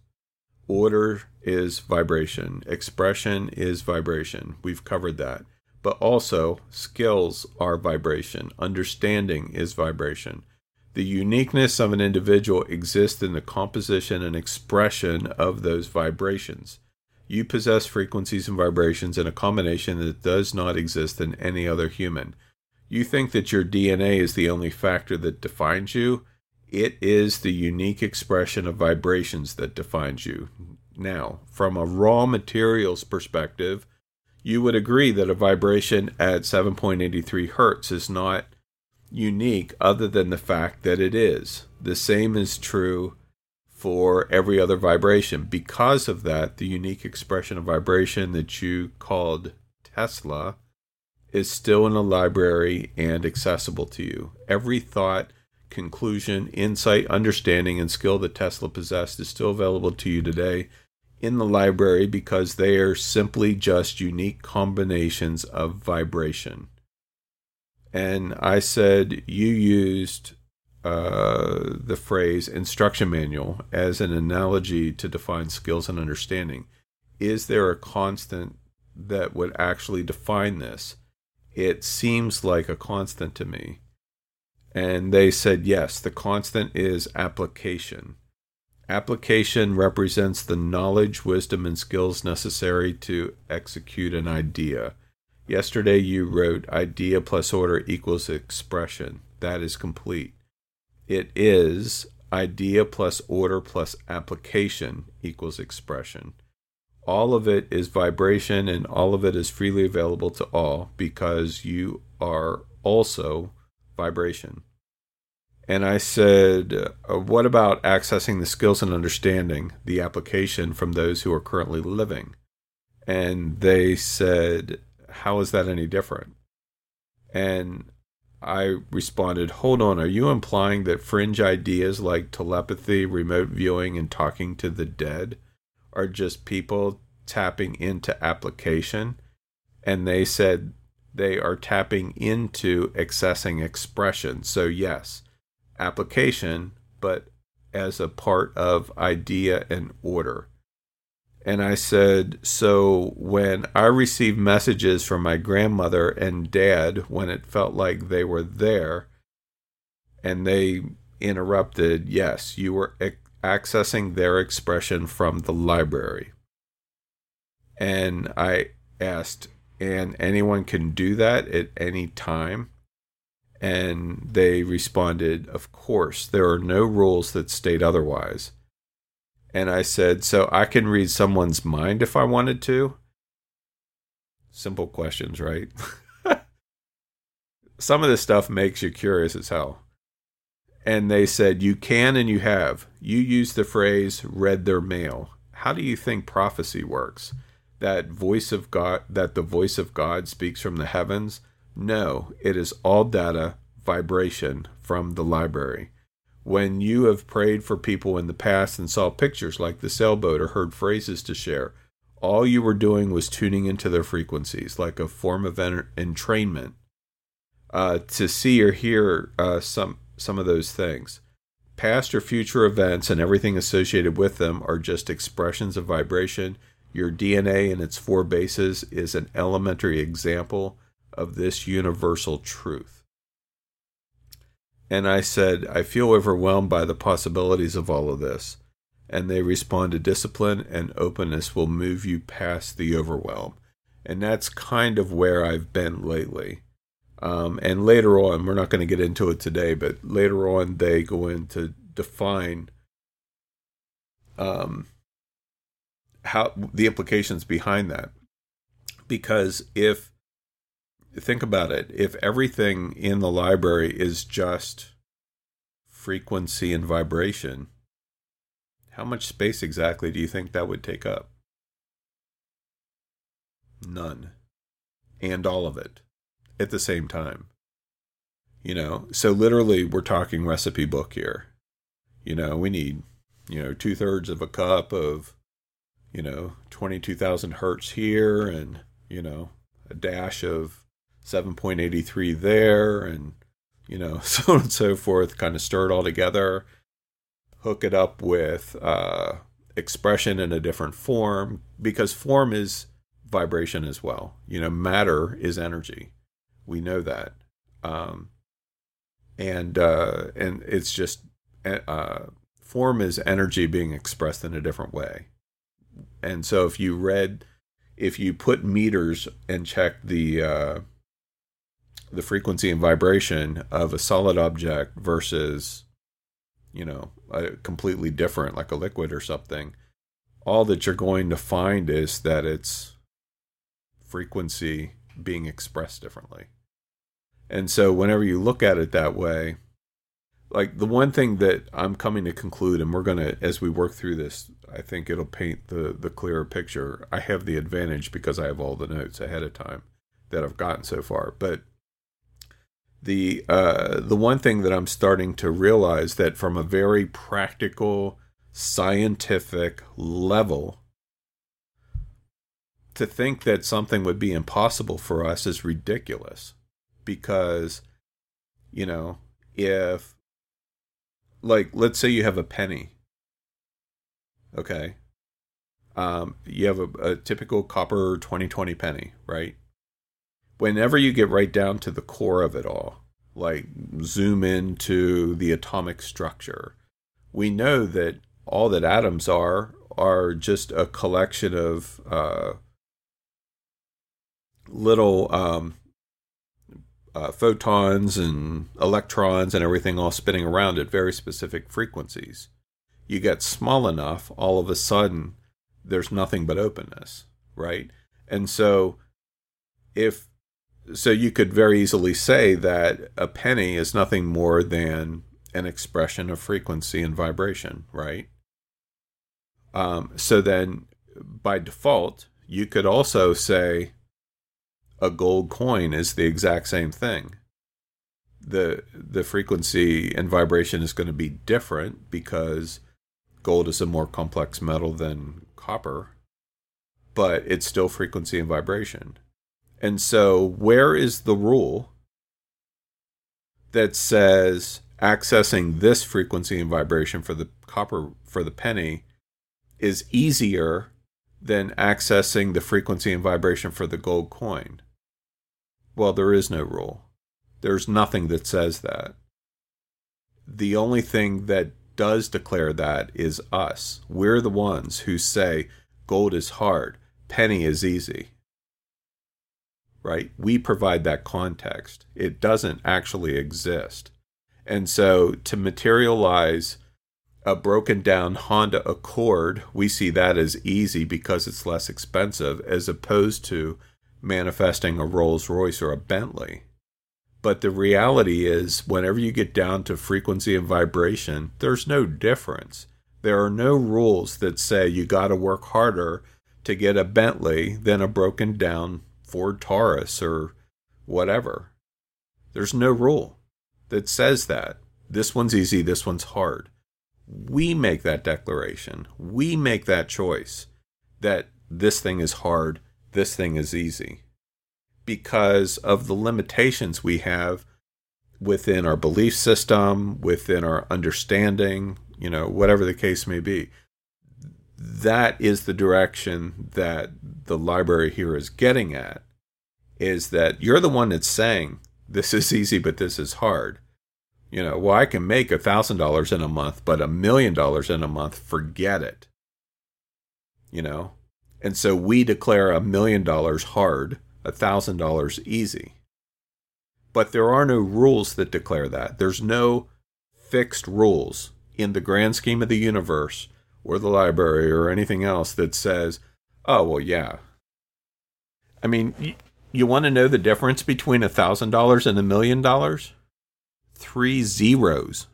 Order is vibration. Expression is vibration. We've covered that. But also, skills are vibration. Understanding is vibration. The uniqueness of an individual exists in the composition and expression of those vibrations. You possess frequencies and vibrations in a combination that does not exist in any other human. You think that your DNA is the only factor that defines you. It is the unique expression of vibrations that defines you. Now, from a raw materials perspective, you would agree that a vibration at 7.83 hertz is not unique other than the fact that it is. The same is true for every other vibration. Because of that, the unique expression of vibration that you called Tesla is still in a library and accessible to you. Every thought, conclusion, insight, understanding, and skill that Tesla possessed is still available to you today in the library because they are simply just unique combinations of vibration. And I said you used uh, the phrase instruction manual as an analogy to define skills and understanding. Is there a constant that would actually define this? It seems like a constant to me. And they said, yes, the constant is application. Application represents the knowledge, wisdom, and skills necessary to execute an idea. Yesterday you wrote idea plus order equals expression. That is complete. It is idea plus order plus application equals expression. All of it is vibration and all of it is freely available to all because you are also vibration. And I said, uh, What about accessing the skills and understanding, the application from those who are currently living? And they said, How is that any different? And I responded, Hold on, are you implying that fringe ideas like telepathy, remote viewing, and talking to the dead are just people tapping into application? And they said they are tapping into accessing expression. So, yes, application, but as a part of idea and order. And I said, So when I received messages from my grandmother and dad when it felt like they were there, and they interrupted, yes, you were accessing their expression from the library. And I asked, and anyone can do that at any time? And they responded, Of course, there are no rules that state otherwise. And I said, So I can read someone's mind if I wanted to? Simple questions, right? [LAUGHS] Some of this stuff makes you curious as hell. And they said, You can and you have. You use the phrase read their mail. How do you think prophecy works? That voice of God that the voice of God speaks from the heavens? No, it is all data, vibration from the library. When you have prayed for people in the past and saw pictures like the sailboat or heard phrases to share, all you were doing was tuning into their frequencies like a form of entrainment uh, to see or hear uh, some some of those things. Past or future events and everything associated with them are just expressions of vibration. Your DNA and its four bases is an elementary example of this universal truth. And I said, I feel overwhelmed by the possibilities of all of this. And they responded, discipline and openness will move you past the overwhelm. And that's kind of where I've been lately. Um, and later on, we're not going to get into it today, but later on, they go in to define um, how the implications behind that. Because if think about it. If everything in the library is just frequency and vibration, how much space exactly do you think that would take up? None. And all of it at the same time. You know, so literally we're talking recipe book here. You know, we need, you know, two thirds of a cup of, you know, 22,000 hertz here and, you know, a dash of 7.83 there, and you know, [LAUGHS] so on and so forth. Kind of stir it all together, hook it up with uh, expression in a different form, because form is vibration as well. You know, matter is energy. We know that, um, and uh, and it's just uh, form is energy being expressed in a different way. And so, if you read, if you put meters and check the uh, the frequency and vibration of a solid object versus you know a completely different like a liquid or something all that you're going to find is that it's frequency being expressed differently. And so whenever you look at it that way, like the one thing that I'm coming to conclude, and we're gonna as we work through this, I think it'll paint the the clearer picture. I have the advantage because I have all the notes ahead of time that I've gotten so far. But the uh, the one thing that I'm starting to realize that from a very practical scientific level, to think that something would be impossible for us is ridiculous. Because you know if like let's say you have a penny okay? Um, you have a, a typical copper 2020 penny right? Whenever you get right down to the core of it all like zoom into the atomic structure we know that all that atoms are are just a collection of uh, little um, uh, photons and electrons and everything all spinning around at very specific frequencies. You get small enough, all of a sudden, there's nothing but openness, right? And so, if so, you could very easily say that a penny is nothing more than an expression of frequency and vibration, right? Um, so then, by default, you could also say a gold coin is the exact same thing. The the frequency and vibration is going to be different because gold is a more complex metal than copper, but it's still frequency and vibration. And so where is the rule that says accessing this frequency and vibration for the copper for the penny is easier than accessing the frequency and vibration for the gold coin? Well, there is no rule. There's nothing that says that. The only thing that does declare that is us. We're the ones who say gold is hard, penny is easy. Right? We provide that context. It doesn't actually exist. And so to materialize a broken down Honda Accord, we see that as easy because it's less expensive as opposed to manifesting a Rolls Royce or a Bentley. But the reality is, whenever you get down to frequency and vibration, there's no difference. There are no rules that say you got to work harder to get a Bentley than a broken down Ford Taurus or whatever. There's no rule that says that. This one's easy, this one's hard. We make that declaration. We make that choice that this thing is hard, this thing is easy because of the limitations we have within our belief system, within our understanding, you know, whatever the case may be. That is the direction that the library here is getting at is that you're the one that's saying this is easy, but this is hard. You know, well, I can make a thousand dollars in a month, but a million dollars in a month, forget it. You know, and so we declare a million dollars hard, a thousand dollars easy. But there are no rules that declare that. There's no fixed rules in the grand scheme of the universe or the library or anything else that says, oh, well, yeah. I mean, you, want to know the difference between a thousand dollars and a million dollars? Three zeros.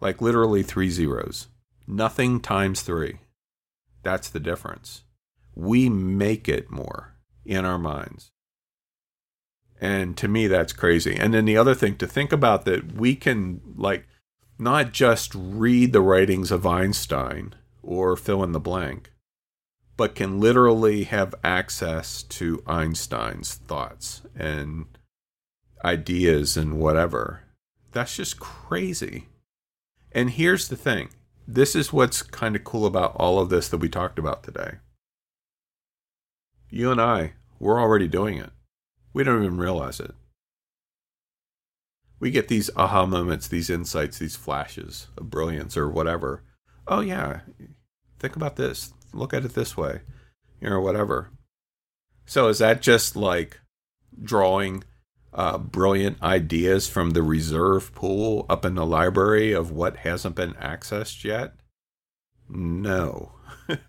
Like literally three zeros. Nothing times three. That's the difference. We make it more in our minds. And to me, that's crazy. And then the other thing to think about that we can, like, not just read the writings of Einstein or fill in the blank, but can literally have access to Einstein's thoughts and ideas and whatever. That's just crazy. And here's the thing this is what's kind of cool about all of this that we talked about today. You and I, we're already doing it. We don't even realize it. We get these aha moments, these insights, these flashes of brilliance or whatever. Oh, yeah, think about this. Look at it this way, you know, whatever. So is that just like drawing uh, brilliant ideas from the reserve pool up in the library of what hasn't been accessed yet? No.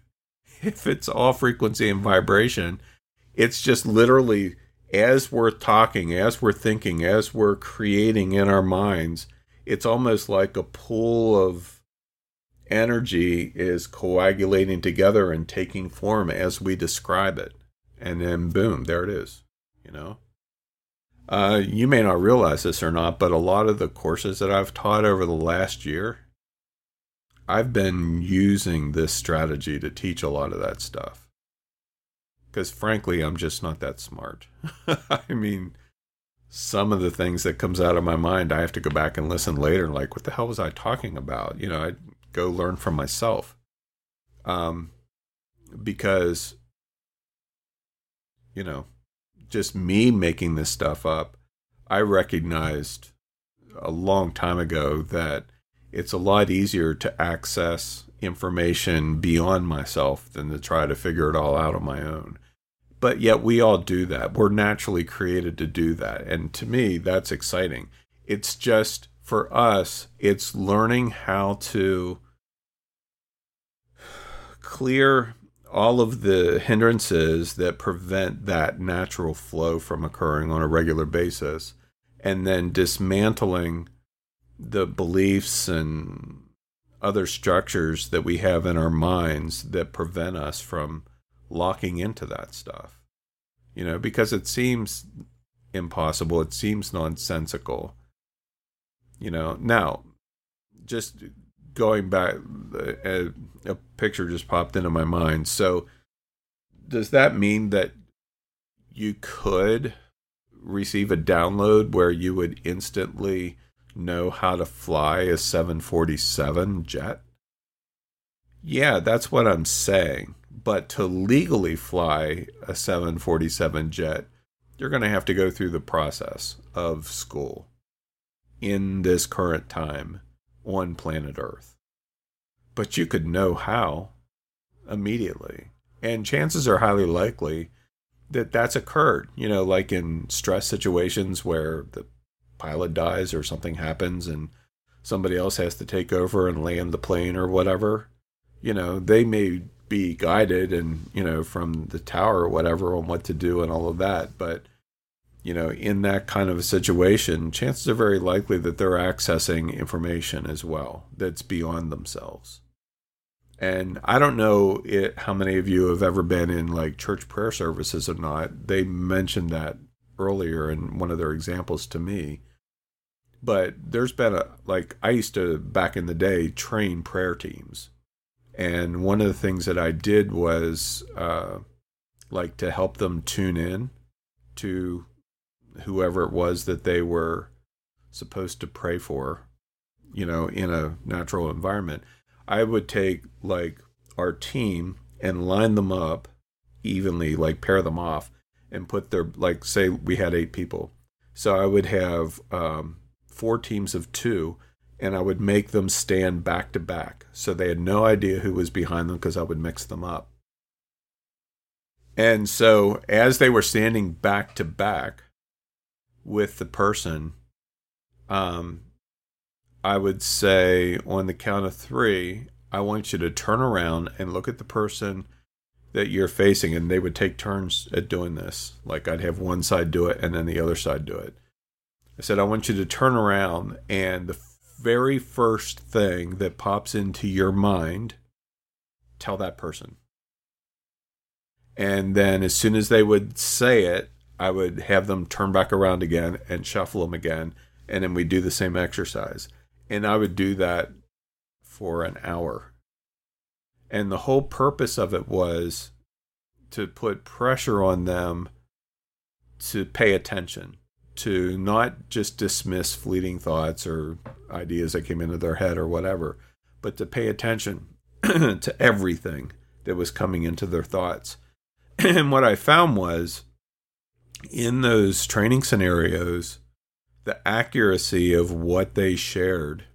[LAUGHS] if it's all frequency and vibration, It's just literally as we're talking, as we're thinking, as we're creating in our minds, it's almost like a pool of energy is coagulating together and taking form as we describe it. And then boom, there it is, you know? Uh, you may not realize this or not, but a lot of the courses that I've taught over the last year, I've been using this strategy to teach a lot of that stuff. Because frankly, I'm just not that smart. [LAUGHS] I mean, some of the things that comes out of my mind, I have to go back and listen later. Like, what the hell was I talking about? You know, I go learn from myself. Um, because, you know, just me making this stuff up, I recognized a long time ago that it's a lot easier to access information beyond myself than to try to figure it all out on my own. But yet we all do that. We're naturally created to do that. And to me, that's exciting. It's just for us, it's learning how to clear all of the hindrances that prevent that natural flow from occurring on a regular basis and then dismantling the beliefs and other structures that we have in our minds that prevent us from locking into that stuff. You know, because it seems impossible, it seems nonsensical. You know, now, just going back, a, a picture just popped into my mind. So, does that mean that you could receive a download where you would instantly know how to fly a 747 jet? Yeah, that's what I'm saying. But to legally fly a 747 jet, you're going to have to go through the process of school in this current time on planet Earth. But you could know how immediately. And chances are highly likely that that's occurred, you know, like in stress situations where the pilot dies or something happens and somebody else has to take over and land the plane or whatever. You know, they may be guided and you know from the tower or whatever on what to do and all of that but you know in that kind of a situation chances are very likely that they're accessing information as well that's beyond themselves. And i don't know it, how many of you have ever been in like church prayer services or not. They mentioned that earlier in one of their examples to me. But there's been a like i used to back in the day train prayer teams. And one of the things that I did was uh, like to help them tune in to whoever it was that they were supposed to pray for, you know, in a natural environment. I would take like our team and line them up evenly, like pair them off and put their, like, say we had eight people. So I would have um, four teams of two and I would make them stand back to back. So they had no idea who was behind them because I would mix them up. And so as they were standing back to back with the person, um, I would say on the count of three, I want you to turn around and look at the person that you're facing. And they would take turns at doing this. Like I'd have one side do it and then the other side do it. I said, I want you to turn around and the very first thing that pops into your mind, tell that person. And then as soon as they would say it, I would have them turn back around again and shuffle them again. And then we do the same exercise. And I would do that for an hour. And the whole purpose of it was to put pressure on them to pay attention to not just dismiss fleeting thoughts or ideas that came into their head or whatever, but to pay attention [CLEARS THROAT] to everything that was coming into their thoughts. [CLEARS THROAT] And what I found was in those training scenarios, the accuracy of what they shared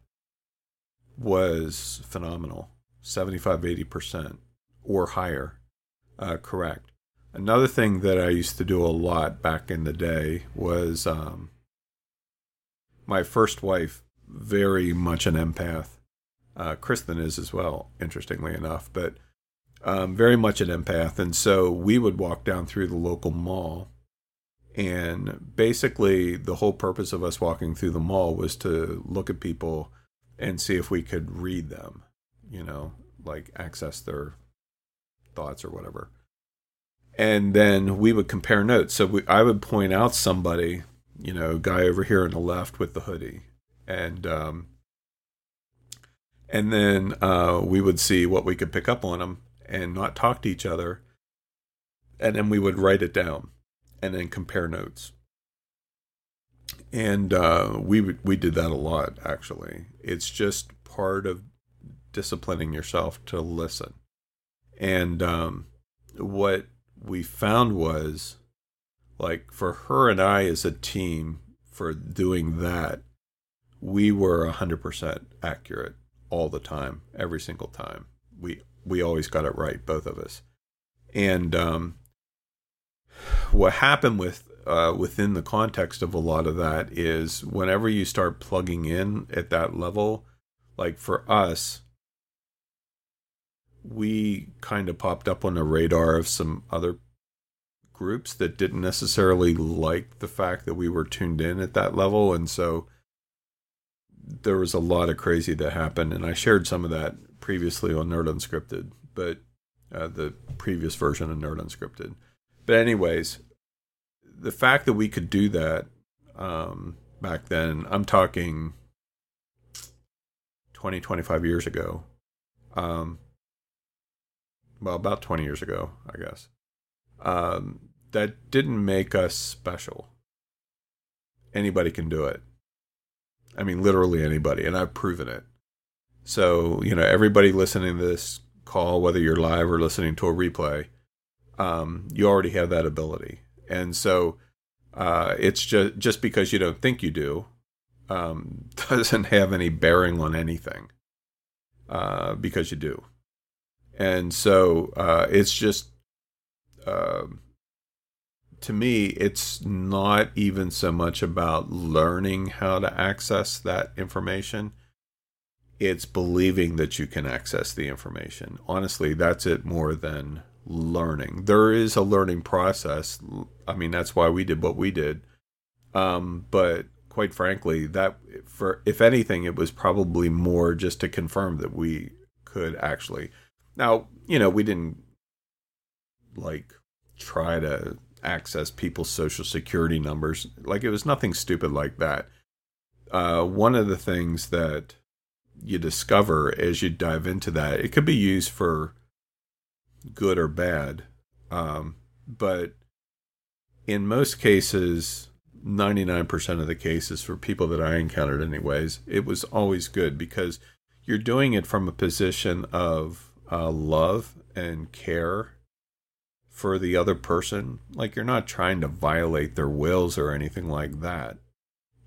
was phenomenal 75 80% or higher uh, correct Another thing that I used to do a lot back in the day was um, my first wife, very much an empath. Uh, Kristen is as well, interestingly enough. But um, very much an empath. And so we would walk down through the local mall. And basically, the whole purpose of us walking through the mall was to look at people and see if we could read them, you know, like access their thoughts or whatever. And then we would compare notes. So we, I would point out somebody, you know, guy over here on the left with the hoodie. And, um, and then uh, we would see what we could pick up on them and not talk to each other. And then we would write it down and then compare notes. And uh, we we did that a lot actually. It's just part of disciplining yourself to listen. And um, what we found was like for her and I as a team for doing that, we were 100% accurate all the time, every single time. We we always got it right, both of us. And um, what happened with uh, within the context of a lot of that is whenever you start plugging in at that level, like for us, we kind of popped up on the radar of some other groups that didn't necessarily like the fact that we were tuned in at that level. And so there was a lot of crazy that happened. And I shared some of that previously on Nerd Unscripted, but uh, the previous version of Nerd Unscripted. But anyways, the fact that we could do that um, back then, I'm talking 20, 25 years ago. Um, well, about 20 years ago, I guess. Um, that didn't make us special. Anybody can do it. I mean, literally anybody, and I've proven it. So, you know, everybody listening to this call, whether you're live or listening to a replay, um, you already have that ability. And so uh, it's just just because you don't think you do um, [LAUGHS] doesn't have any bearing on anything uh, because you do. And so uh, it's just, uh, to me, it's not even so much about learning how to access that information it's believing that you can access the information. Honestly, that's it more than learning. There is a learning process. I mean, that's why we did what we did. Um, but quite frankly, that for if anything, it was probably more just to confirm that we could actually. Now, you know, we didn't like try to access people's social security numbers. Like it was nothing stupid like that. Uh, one of the things that you discover as you dive into that. It could be used for good or bad, um, but in most cases, 99% of the cases for people that I encountered, anyways, it was always good because you're doing it from a position of uh, love and care for the other person. Like you're not trying to violate their wills or anything like that,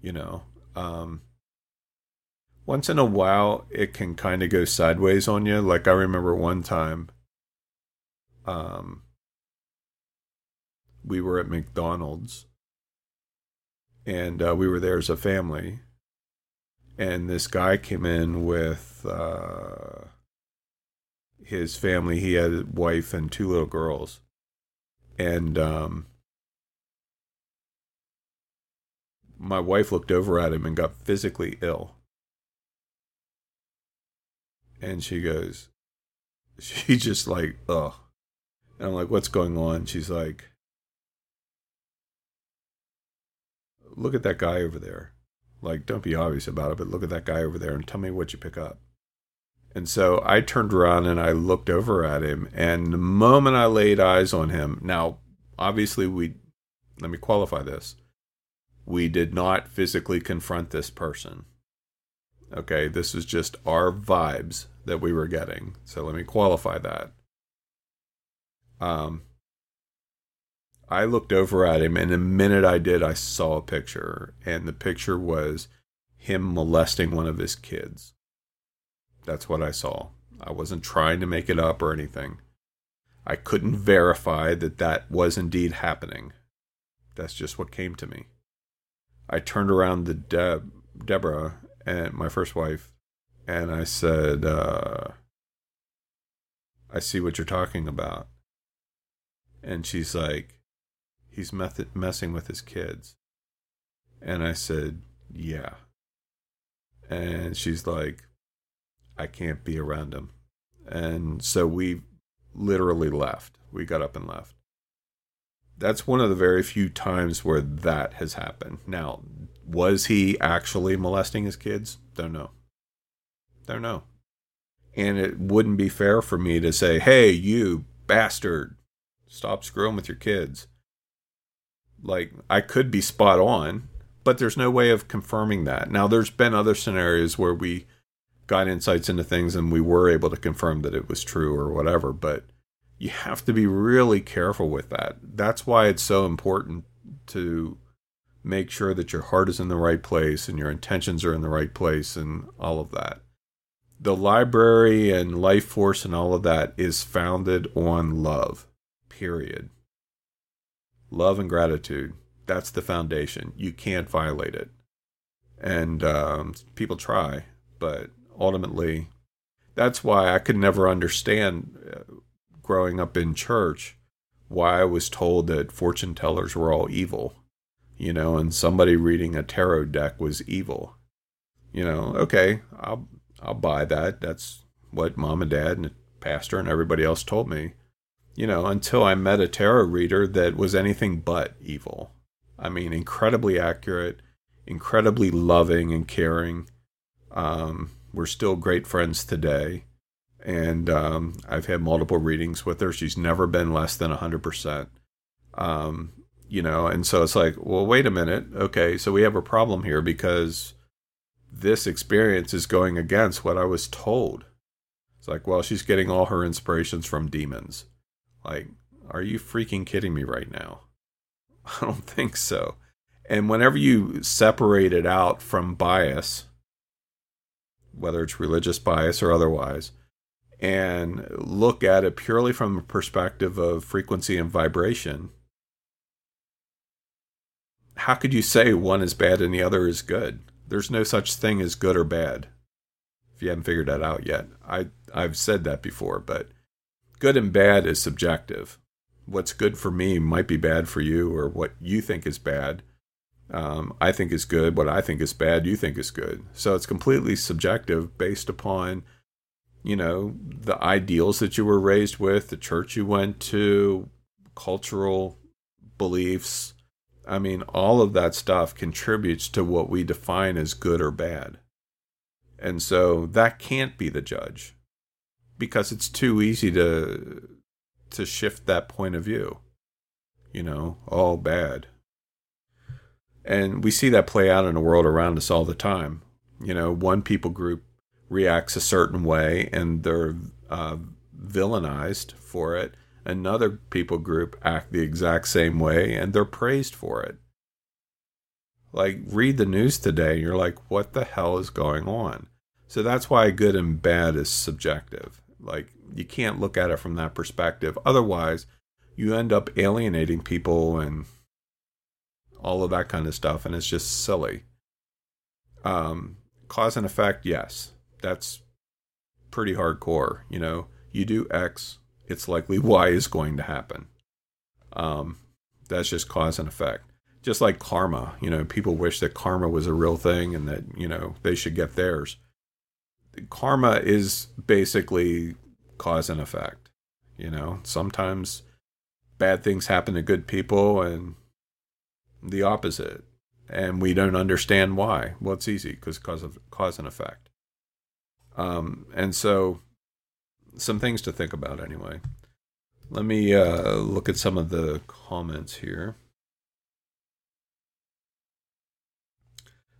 you know. Um, once in a while it can kind of go sideways on you. Like I remember one time um we were at McDonald's and uh, we were there as a family and this guy came in with uh his family. He had a wife and two little girls. And um my wife looked over at him and got physically ill and she goes, [LAUGHS] she just like, oh. And I'm like, what's going on? She's like, look at that guy over there. Like, don't be obvious about it, but look at that guy over there and tell me what you pick up. And so I turned around and I looked over at him. And the moment I laid eyes on him, now, obviously, we, let me qualify this. We did not physically confront this person. Okay, this is just our vibes that we were getting. So let me qualify that. Um, I looked over at him, and the minute I did, I saw a picture, and the picture was him molesting one of his kids. That's what I saw. I wasn't trying to make it up or anything. I couldn't verify that that was indeed happening. That's just what came to me. I turned around to Deb, Deborah, and my first wife, and I said, uh, I see what you're talking about. And she's like, He's meth- messing with his kids. And I said, Yeah. And she's like, I can't be around him. And so we literally left. We got up and left. That's one of the very few times where that has happened. Now, was he actually molesting his kids? Don't know. Don't know. And it wouldn't be fair for me to say, hey, you bastard, stop screwing with your kids. Like, I could be spot on, but there's no way of confirming that. Now, there's been other scenarios where we got insights into things and we were able to confirm that it was true or whatever, but you have to be really careful with that. That's why it's so important to make sure that your heart is in the right place and your intentions are in the right place and all of that. The library and life force and all of that is founded on love, period. Love and gratitude. That's the foundation. You can't violate it. And um, people try, but ultimately, that's why I could never understand uh, growing up in church why I was told that fortune tellers were all evil, you know, and somebody reading a tarot deck was evil. You know, okay, I'll I'll buy that. That's what mom and dad and the pastor and everybody else told me. You know, until I met a tarot reader that was anything but evil. I mean, incredibly accurate, incredibly loving and caring. Um, we're still great friends today. And um, I've had multiple readings with her. She's never been less than 100%. Um, you know, and so it's like, well, wait a minute. Okay, so we have a problem here because this experience is going against what I was told. It's like, well, she's getting all her inspirations from demons. Like, are you freaking kidding me right now? [LAUGHS] I don't think so. And whenever you separate it out from bias, whether it's religious bias or otherwise, and look at it purely from a perspective of frequency and vibration, how could you say one is bad and the other is good? There's no such thing as good or bad. If you haven't figured that out yet, I I've said that before, but good and bad is subjective. What's good for me might be bad for you, or what you think is bad um, I think is good, what I think is bad, you think is good. So it's completely subjective based upon, you know, the ideals that you were raised with, the church you went to, cultural beliefs. I mean, all of that stuff contributes to what we define as good or bad. And so that can't be the judge because it's too easy to to shift that point of view. You know, all bad and we see that play out in the world around us all the time. You know, one people group reacts a certain way and they're uh, villainized for it. Another people group act the exact same way and they're praised for it. Like, read the news today, and you're like, what the hell is going on? So that's why good and bad is subjective. Like, you can't look at it from that perspective. Otherwise, you end up alienating people and all of that kind of stuff, and it's just silly. Um, cause and effect, yes, that's pretty hardcore. You know, you do X, it's likely [LAUGHS] Y is going to happen. Um, that's just cause and effect. Just like karma, you know, people wish that karma was a real thing and that, you know, they should get theirs. Karma is basically cause and effect. You know, sometimes bad things happen to good people and the opposite, and we don't understand why. Well, it's easy because cause of cause and effect. Um, and so, some things to think about anyway. Let me uh, look at some of the comments here.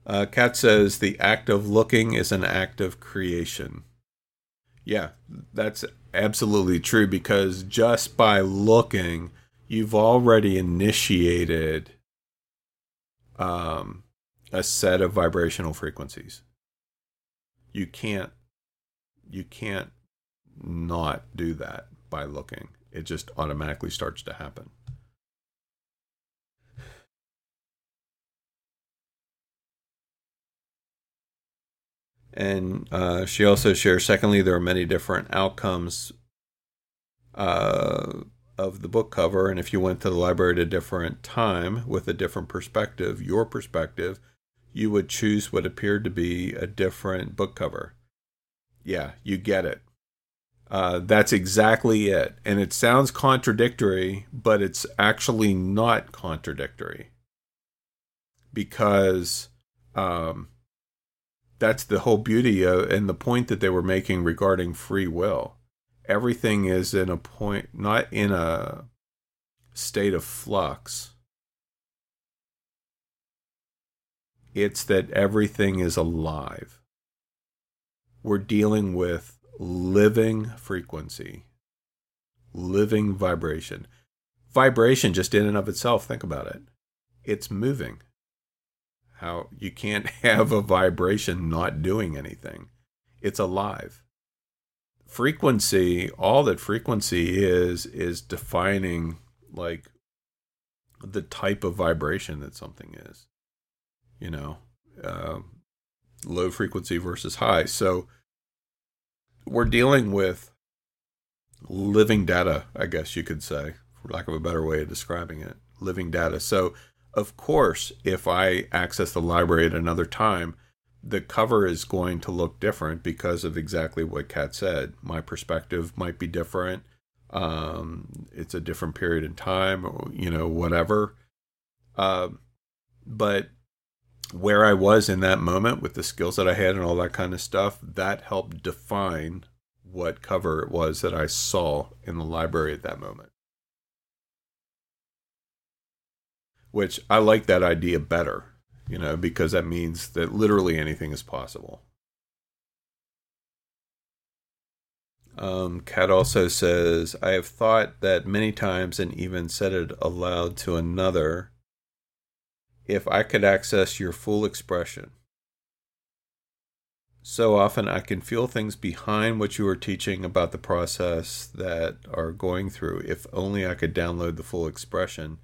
Uh, Kat says the act of looking is an act of creation. Yeah, that's absolutely true because just by looking, you've already initiated um, a set of vibrational frequencies. You can't you can't not do that by looking. It just automatically starts to happen. And uh, she also shares, secondly, there are many different outcomes uh, of the book cover, and if you went to the library at a different time with a different perspective, your perspective, you would choose what appeared to be a different book cover. Yeah, you get it. Uh, that's exactly it. And it sounds contradictory, but it's actually not contradictory because um, that's the whole beauty of, and the point that they were making regarding free will. Everything is in a point, not in a state of flux. It's that everything is alive. We're dealing with living frequency, living vibration. Vibration, just in and of itself, think about it. It's moving. How you can't [LAUGHS] have a vibration not doing anything. It's alive. Frequency, all that frequency is, is defining like the type of vibration that something is. You know, uh, low frequency versus high. So we're dealing with living data, I guess you could say, for lack of a better way of describing it. Living data. So, of course, if I access the library at another time, the cover is going to look different because of exactly what Kat said. My perspective might be different. Um, it's a different period in time, or, you know, whatever. Uh, but where I was in that moment with the skills that I had and all that kind of stuff, that helped define what cover it was that I saw in the library at that moment. Which I like that idea better, you know, because that means that literally anything is possible. Um, Kat also says, I have thought that many times and even said it aloud to another if I could access your full expression. So often I can feel things behind what you are teaching about the process that are going through. If only I could download the full expression,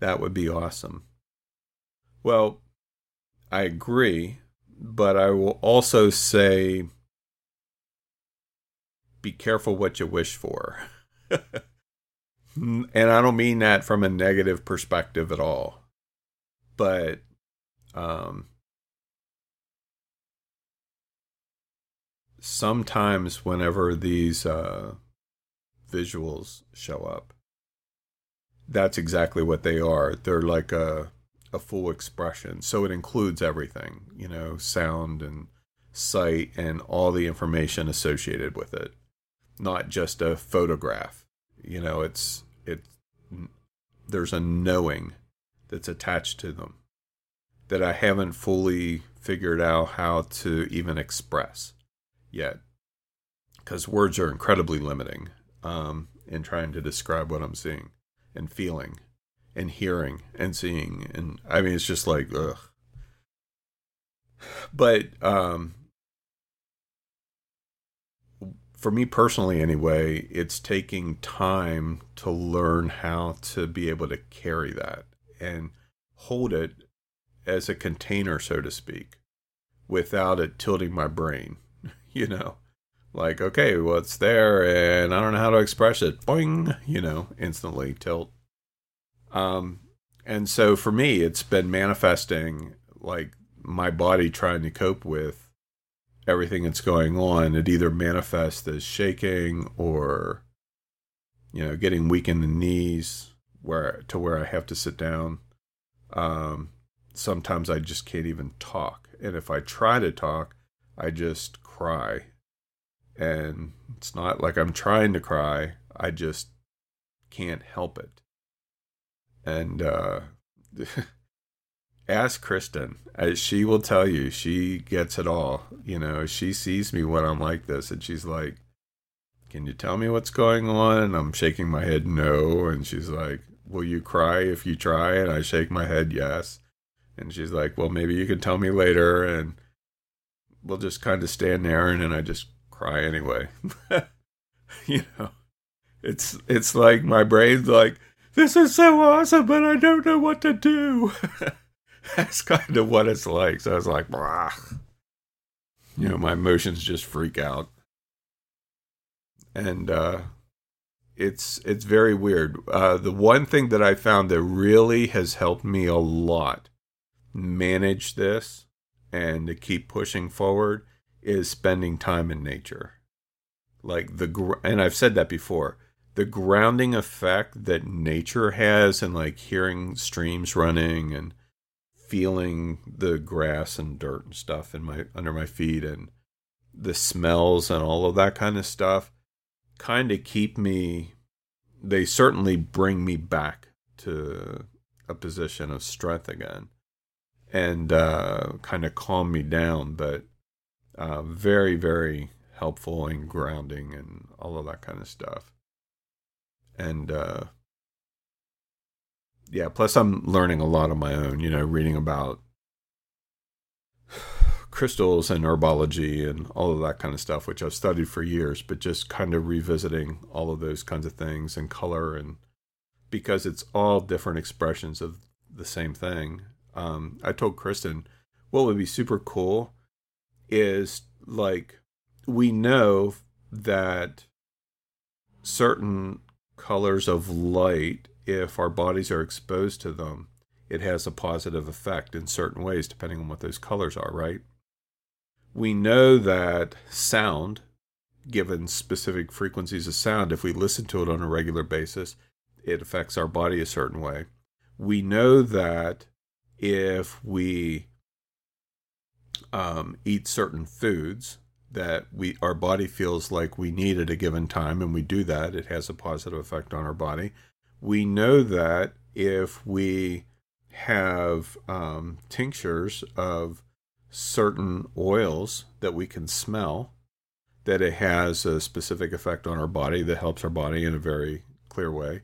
that would be awesome. Well, I agree, but I will also say be careful what you wish for. [LAUGHS] and I don't mean that from a negative perspective at all but um, sometimes whenever these uh, visuals show up, that's exactly what they are. They're like a a full expression, so it includes everything, you know, sound and sight and all the information associated with it, not just a photograph. You know, it's it's there's a knowing that's attached to them that I haven't fully figured out how to even express yet. Because words are incredibly limiting um, in trying to describe what I'm seeing and feeling and hearing and seeing. And I mean, it's just like, ugh. But um, for me personally, anyway, it's taking time to learn how to be able to carry that and hold it as a container, so to speak, without it tilting my brain. [LAUGHS] you know, like, okay, it's there and I don't know how to express it. Boing, you know, instantly tilt. Um, and so for me, it's been manifesting like my body trying to cope with everything that's going on. It either manifests as shaking or, you know, getting weak in the knees where to where I have to sit down. Um, sometimes I just can't even talk. And if I try to talk, I just cry. And it's not like I'm trying to cry, I just can't help it. And uh, [LAUGHS] ask Kristen. She will tell you, she gets it all. You know, she sees me when I'm like this, and she's like, Can you tell me what's going on? And I'm shaking my head, no. And she's like, Will you cry if you try? And I shake my head, yes. And she's like, well, maybe you can tell me later. And we'll just kind of stand there. And then I just cry anyway. [LAUGHS] you know, it's, it's like my brain's like, this is so awesome, but I don't know what to do. [LAUGHS] That's kind of what it's like. So I was like, Blah. you know, my emotions just freak out. And, uh, it's it's very weird. Uh, the one thing that I found that really has helped me a lot manage this and to keep pushing forward is spending time in nature. Like the and I've said that before. The grounding effect that nature has and like hearing streams running and feeling the grass and dirt and stuff in my under my feet and the smells and all of that kind of stuff kind of keep me they certainly bring me back to a position of strength again and uh, kind of calm me down but uh, very very helpful and grounding and all of that kind of stuff and uh, yeah, plus I'm learning a lot on my own, you know, reading about [SIGHS] crystals and herbology and all of that kind of stuff, which I've studied for years, but just kind of revisiting all of those kinds of things and color and because it's all different expressions of the same thing. Um, I told Kristen what would be super cool is like we know that certain colors of light if our bodies are exposed to them, it has a positive effect in certain ways, depending on what those colors are, right? We know that sound, given specific frequencies of sound, if we listen to it on a regular basis, it affects our body a certain way. We know that if we um, eat certain foods that we our body feels like we need at a given time, and we do that, it has a positive effect on our body we know that if we have um, tinctures of certain oils that we can smell, that it has a specific effect on our body that helps our body in a very clear way.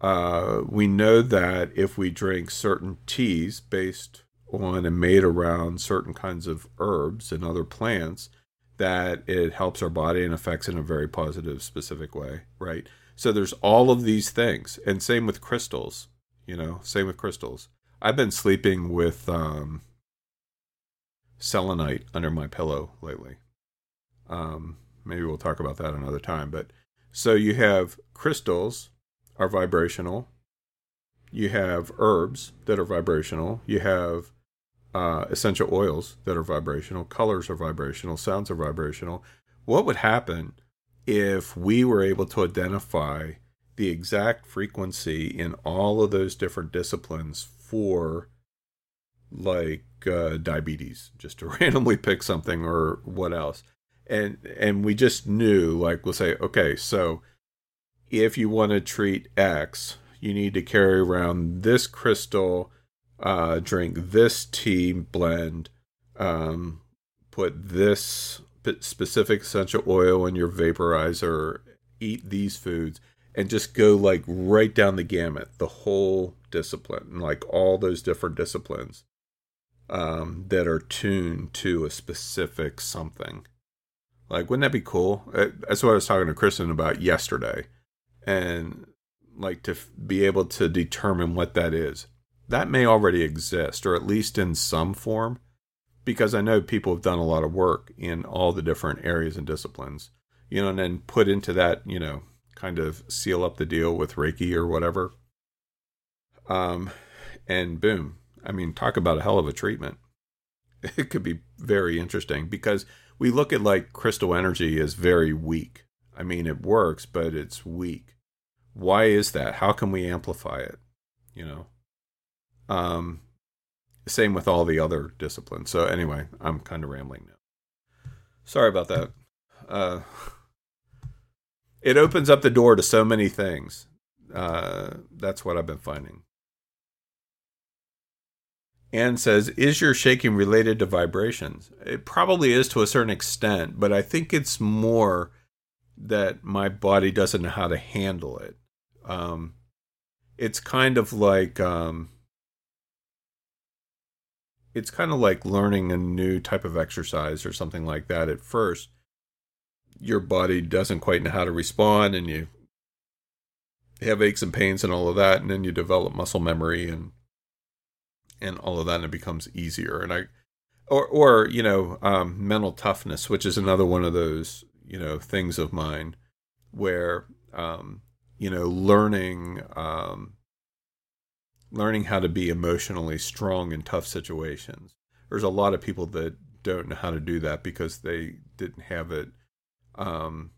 Uh, we know that if we drink certain teas based on and made around certain kinds of herbs and other plants, that it helps our body and affects in a very positive, specific way, right? So there's all of these things, and same with crystals. You know, same with crystals. I've been sleeping with um, selenite under my pillow lately. Um, maybe we'll talk about that another time. But so you have crystals are vibrational. You have herbs that are vibrational. You have uh, essential oils that are vibrational. Colors are vibrational. Sounds are vibrational. What would happen if we were able to identify the exact frequency in all of those different disciplines for like uh, diabetes just to [LAUGHS] randomly pick something or what else and and we just knew like we'll say okay so if you want to treat x you need to carry around this crystal uh, drink this tea blend um, put this specific essential oil in your vaporizer, eat these foods, and just go like right down the gamut, the whole discipline, and like all those different disciplines um, that are tuned to a specific something. Like, wouldn't that be cool? Uh, that's what I was talking to Kristen about yesterday. And like to be able to determine what that is. That may already exist, or at least in some form because I know people have done a lot of work in all the different areas and disciplines, you know, and then put into that, you know, kind of seal up the deal with Reiki or whatever. Um, and boom, I mean, talk about a hell of a treatment. [LAUGHS] It could be very interesting because we look at like crystal energy as very weak. I mean, it works, but it's weak. Why is that? How can we amplify it? You know, um, same with all the other disciplines. So anyway, I'm kind of rambling now. Sorry about that. Uh, it opens up the door to so many things. Uh, that's what I've been finding. Anne says, Is your shaking related to vibrations? It probably is to a certain extent, but I think it's more that my body doesn't know how to handle it. Um, it's kind of like um, it's kind of like learning a new type of exercise or something like that. At first your body doesn't quite know how to respond and you have aches and pains and all of that and then you develop muscle memory and and all of that and it becomes easier. And i or or you know um, mental toughness which is another one of those you know things of mine where um, you know, learning um, learning how to be emotionally strong in tough situations. There's a lot of people that don't know how to do that because they didn't have it. Um,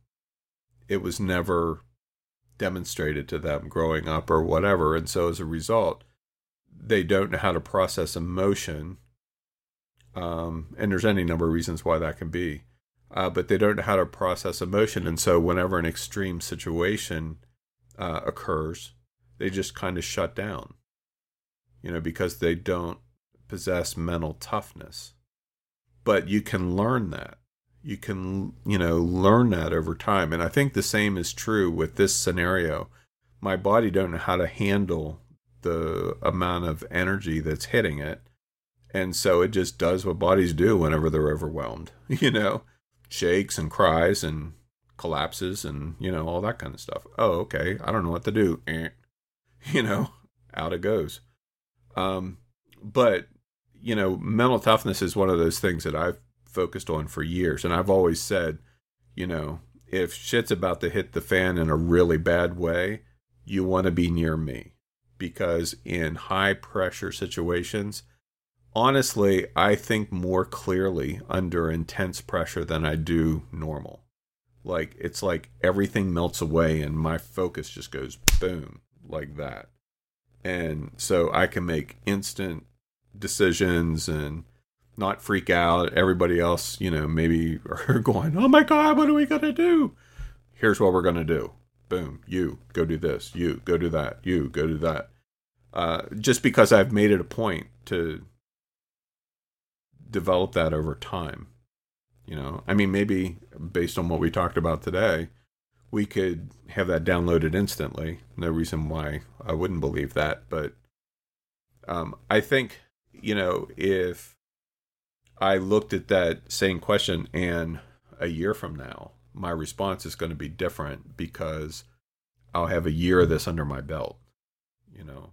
it was never demonstrated to them growing up or whatever, and so as a result, they don't know how to process emotion. Um, and there's any number of reasons why that can be, uh, but they don't know how to process emotion, and so whenever an extreme situation uh, occurs, they just kind of shut down you know, because they don't possess mental toughness. But you can learn that. You can, you know, learn that over time. And I think the same is true with this scenario. My body don't know how to handle the amount of energy that's hitting it. And so it just does what bodies do whenever they're overwhelmed, [LAUGHS] you know, shakes and cries and collapses and, you know, all that kind of stuff. Oh, okay. I don't know what to do. Eh. [LAUGHS] You know, out it goes. Um, but you know, mental toughness is one of those things that I've focused on for years, and I've always said, you know, if shit's about to hit the fan in a really bad way, you want to be near me. Because in high pressure situations, honestly, I think more clearly under intense pressure than I do normal. Like it's like everything melts away and my focus just goes boom like that and so I can make instant decisions and not freak out. Everybody else, you know, maybe [LAUGHS] are going, "Oh my god, what are we gonna do?" Here's what we're gonna do. Boom. You go do this. You go do that. You go do that. Uh, just because I've made it a point to develop that over time. You know, I mean, maybe based on what we talked about today, we could have that downloaded instantly. No reason why I wouldn't believe that, but um, I think you know if I looked at that same question and a year from now, my response is going to be different because I'll have a year of this under my belt. You know,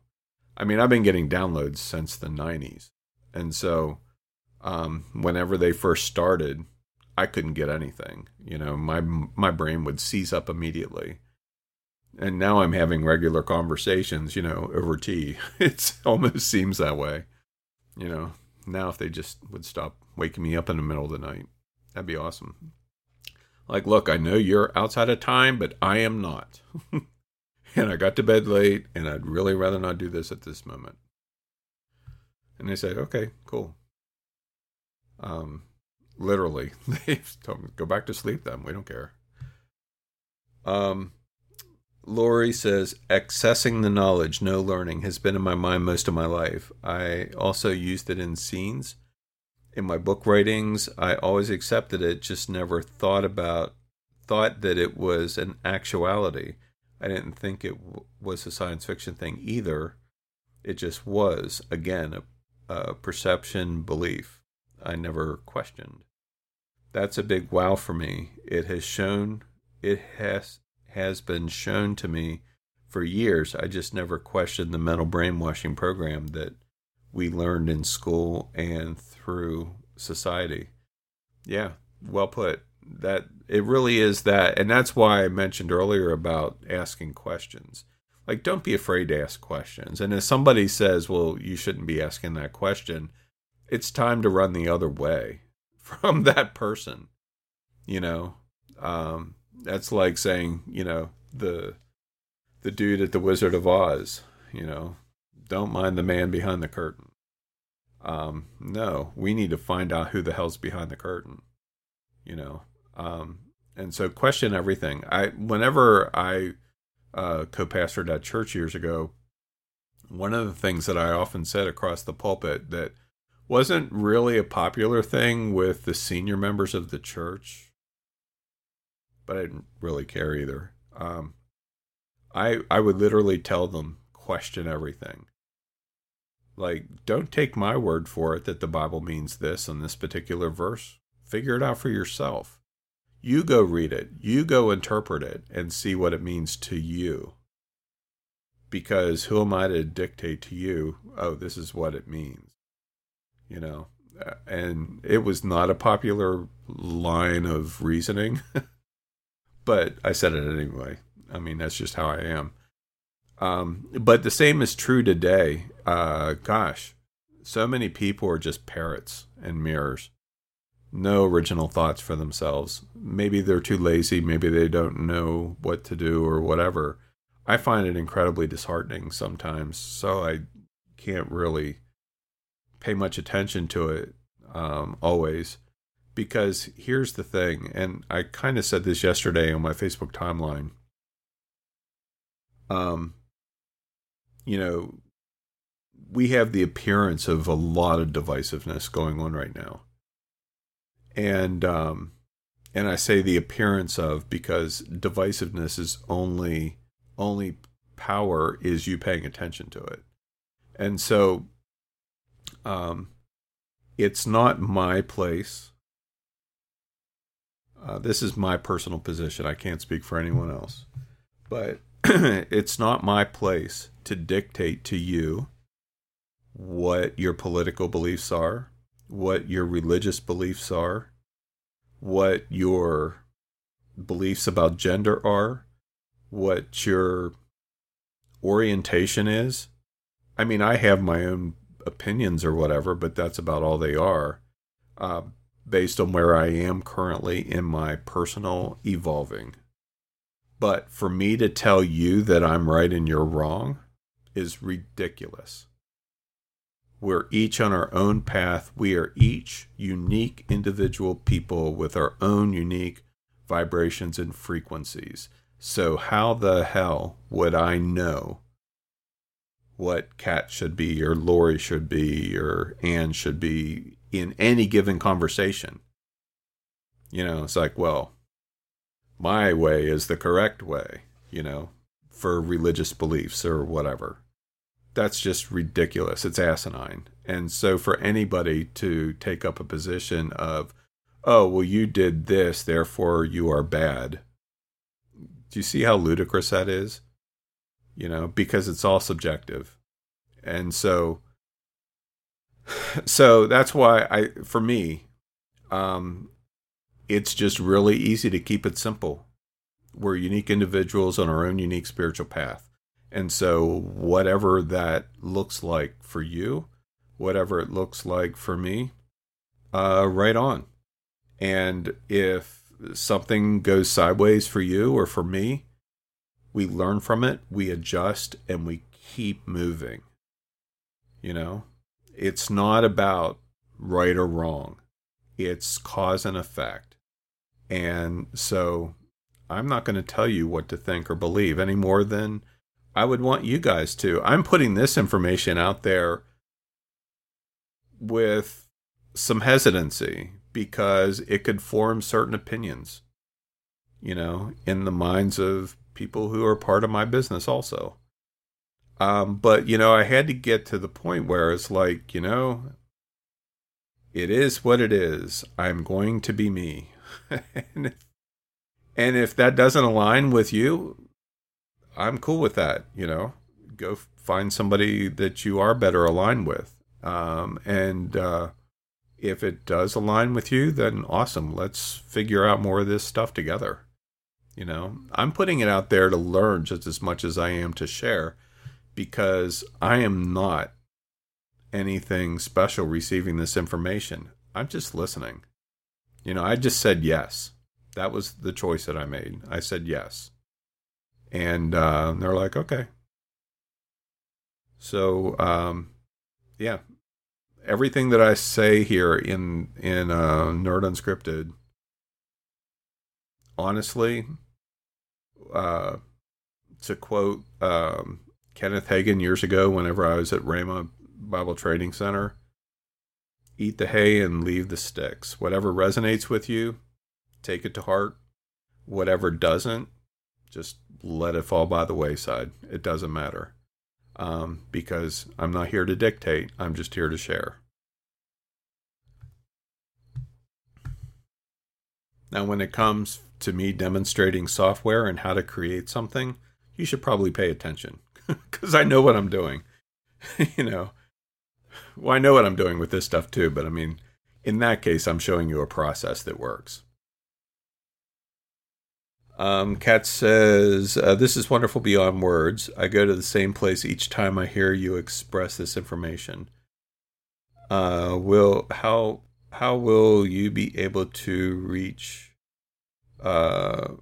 I mean, I've been getting downloads since the '90s, and so um, whenever they first started, I couldn't get anything. You know, my my brain would seize up immediately. And now I'm having regular conversations, you know, over tea. [LAUGHS] It almost seems that way. You know, now if they just would stop waking me up in the middle of the night, that'd be awesome. Like, look, I know you're outside of time, but I am not. [LAUGHS] and I got to bed late, and I'd really rather not do this at this moment. And they said, okay, cool. Um, Literally, [LAUGHS] they go back to sleep. Then we don't care. Um, Lori says, accessing the knowledge, no learning, has been in my mind most of my life. I also used it in scenes. In my book writings, I always accepted it, just never thought about, thought that it was an actuality. I didn't think it w- was a science fiction thing either. It just was, again, a, a perception belief I never questioned that's a big wow for me. It has shown it has has been shown to me for years. I just never questioned the mental brainwashing program that we learned in school and through society. Yeah, well put. That it really is that and that's why I mentioned earlier about asking questions. Like don't be afraid to ask questions. And if somebody says, "Well, you shouldn't be asking that question," it's time to run the other way from that person. You know, um, that's like saying, you know, the the dude at the Wizard of Oz. You know, don't mind the man behind the curtain. Um, no, we need to find out who the hell's behind the curtain. You know, um, and so question everything. I whenever I uh, co-pastored at church years ago, one of the things that I often said across the pulpit that wasn't really a popular thing with the senior members of the church, but I didn't really care either. Um, I I would literally tell them question everything. Like, don't take my word for it that the Bible means this in this particular verse. Figure it out for yourself. You go read it. You go interpret it and see what it means to you. Because who am I to dictate to you, oh, this is what it means? You know, and it was not a popular line of reasoning, [LAUGHS] but I said it anyway. I mean, that's just how I am. Um, but the same is true today. Uh, gosh, so many people are just parrots and mirrors. No original thoughts for themselves. Maybe they're too lazy. Maybe they don't know what to do or whatever. I find it incredibly disheartening sometimes. So I can't really pay much attention to it um, always. Because here's the thing, and I kind of said this yesterday on my Facebook timeline. Um, you know, we have the appearance of a lot of divisiveness going on right now. And um and I say the appearance of because divisiveness is only only power is you paying attention to it. And so um it's not my place. Uh, this is my personal position. I can't speak for anyone else. But [CLEARS THROAT] it's not my place to dictate to you what your political beliefs are, what your religious beliefs are, what your beliefs about gender are, what your orientation is. I mean, I have my own opinions or whatever, but that's about all they are, uh, based on where I am currently in my personal evolving. But for me to tell you that I'm right and you're wrong is ridiculous. We're each on our own path. We are each unique individual people with our own unique vibrations and frequencies. So, how the hell would I know what Kat should be, or Lori should be, or Anne should be in any given conversation? You know, it's like, well, my way is the correct way, you know, for religious beliefs or whatever. That's just ridiculous. It's asinine. And so for anybody to take up a position of, oh, well, you did this, therefore you are bad. Do you see how ludicrous that is? You know, because it's all subjective. And so, [SIGHS] so that's why I, for me, um, it's just really easy to keep it simple. We're unique individuals on our own unique spiritual path. And so, whatever that looks like for you, whatever it looks like for me, uh, right on. And if something goes sideways for you or for me, we learn from it, we adjust, and we keep moving. You know, it's not about right or wrong, it's cause and effect. And so I'm not going to tell you what to think or believe any more than I would want you guys to. I'm putting this information out there with some hesitancy because it could form certain opinions, you know, in the minds of people who are part of my business also. Um, but, you know, I had to get to the point where it's like, you know, it is what it is. I'm going to be me. [LAUGHS] and, and if that doesn't align with you, I'm cool with that. You know, go find somebody that you are better aligned with. Um, and uh, if it does align with you, then awesome. Let's figure out more of this stuff together. You know, I'm putting it out there to learn just as much as I am to share because I am not anything special receiving this information. I'm just listening. You know, I just said yes. That was the choice that I made. I said yes. And uh, they're like, okay. So, um, yeah, everything that I say here in in uh, Nerd Unscripted, honestly, uh, to quote um, Kenneth Hagin years ago, whenever I was at Rhema Bible Training Center, eat the hay and leave the sticks. Whatever resonates with you, take it to heart. Whatever doesn't, just let it fall by the wayside. It doesn't matter. Um, because I'm not here to dictate, I'm just here to share. Now, when it comes to me demonstrating software and how to create something, you should probably pay attention [LAUGHS] because I know what I'm doing. [LAUGHS] you know, well, I know what I'm doing with this stuff too, but I mean, in that case, I'm showing you a process that works. Um, Kat says, uh, This is wonderful beyond words. I go to the same place each time I hear you express this information. Uh, will how how will you be able to reach uh,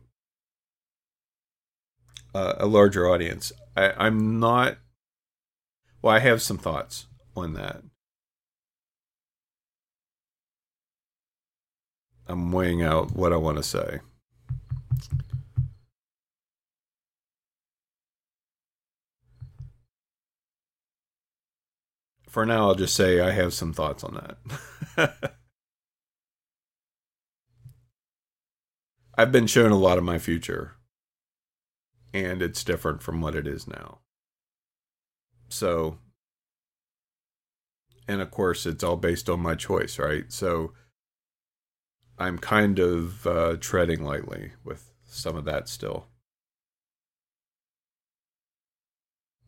a larger audience? I, I'm not. Well, I have some thoughts on that. I'm weighing out what I want to say. For now, I'll just say I have some thoughts on that. [LAUGHS] I've been shown a lot of my future, and it's different from what it is now. So, and of course, it's all based on my choice, right? So, I'm kind of uh, treading lightly with some of that still.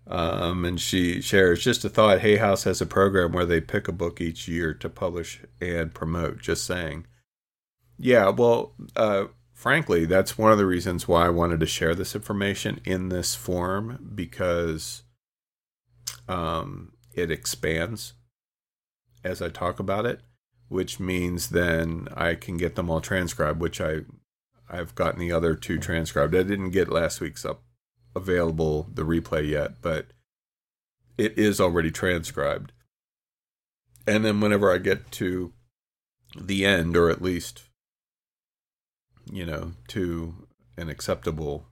Um, and she shares just a thought. Hay House has a program where they pick a book each year to publish and promote. Just saying. Yeah, well, uh, frankly, that's one of the reasons why I wanted to share this information in this form because um, it expands as I talk about it, which means then I can get them all transcribed, which I I've gotten the other two transcribed. I didn't get last week's up available the replay yet, but it is already transcribed. And then whenever I get to the end, or at least, you know, to an acceptable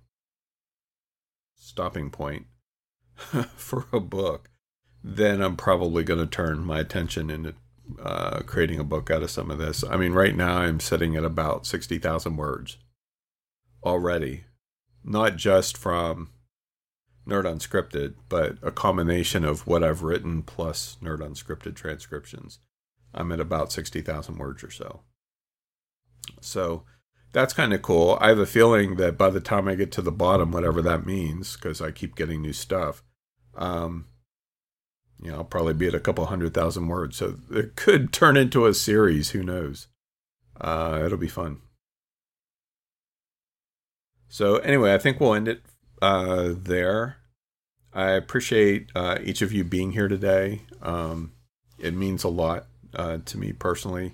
stopping point [LAUGHS] for a book, then I'm probably going to turn my attention into uh, creating a book out of some of this. I mean, right now I'm sitting at about 60,000 words already, not just from Nerd Unscripted, but a combination of what I've written plus Nerd Unscripted transcriptions. I'm at about 60,000 words or so. So that's kind of cool. I have a feeling that by the time I get to the bottom, whatever that means, because I keep getting new stuff, um, you know, I'll probably be at a couple hundred thousand words. So it could turn into a series. Who knows? Uh, it'll be fun. So anyway, I think we'll end it uh, there. I appreciate uh, each of you being here today. Um, it means a lot uh, to me personally.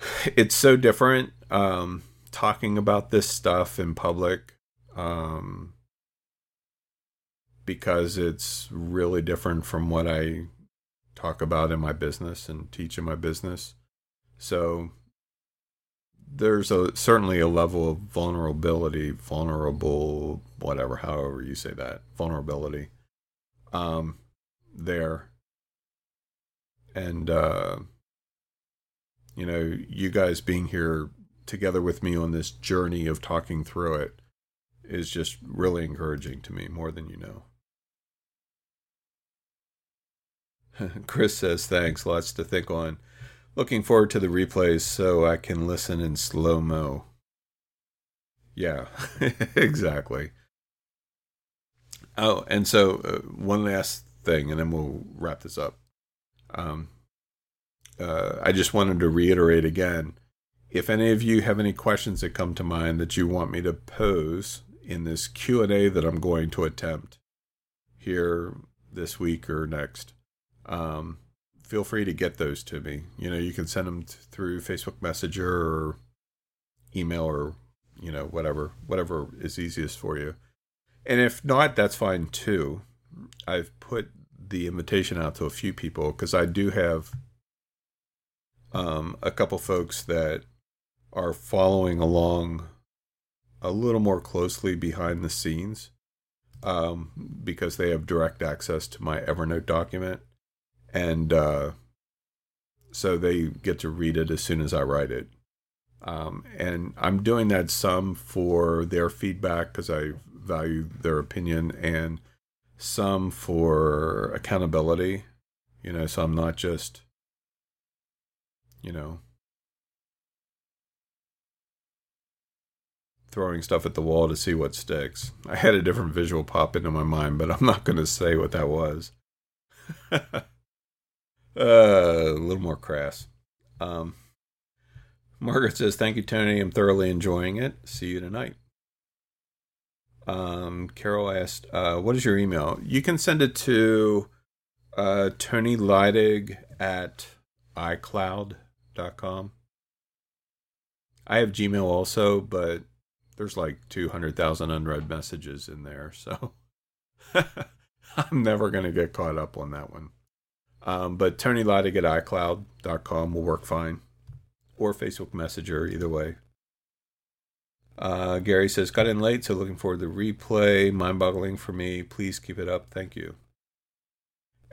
[SIGHS] It's so different um, talking about this stuff in public um, because it's really different from what I talk about in my business and teach in my business. So there's a certainly a level of vulnerability, vulnerable, whatever, however you say that, vulnerability, um, there, and uh, you know, you guys being here together with me on this journey of talking through it is just really encouraging to me, more than you know. [LAUGHS] Chris says thanks, lots to think on. Looking forward to the replays so I can listen in slow mo. Yeah, [LAUGHS] exactly. Oh, and so uh, one last thing, and then we'll wrap this up. Um, uh, I just wanted to reiterate again if any of you have any questions that come to mind that you want me to pose in this q&a that i'm going to attempt here this week or next um, feel free to get those to me. You know, you can send them t- through Facebook Messenger or email or you know whatever whatever is easiest for you. And if not, that's fine too. I've put the invitation out to a few people because I do have um, a couple folks that are following along a little more closely behind the scenes um, because they have direct access to my Evernote document and uh, so they get to read it as soon as I write it. Um, and I'm doing that some for their feedback because I value their opinion, and some for accountability. You know, so I'm not just, you know, throwing stuff at the wall to see what sticks. I had a different visual pop into my mind, but I'm not going to say what that was. [LAUGHS] Uh, a little more crass. Um, Margaret says, Thank you, Tony. I'm thoroughly enjoying it. See you tonight. Um, Carol asked, uh, "What is your email?" You can send it to uh, Tony Leidig at iCloud.com. I have Gmail also, but there's like 200,000 unread messages in there, so [LAUGHS] I'm never going to get caught up on that one. Um, but Tony Leidig at iCloud.com will work fine, or Facebook Messenger, either way. Uh, Gary says, got in late, so looking forward to the replay. Mind boggling for me. Please keep it up. Thank you.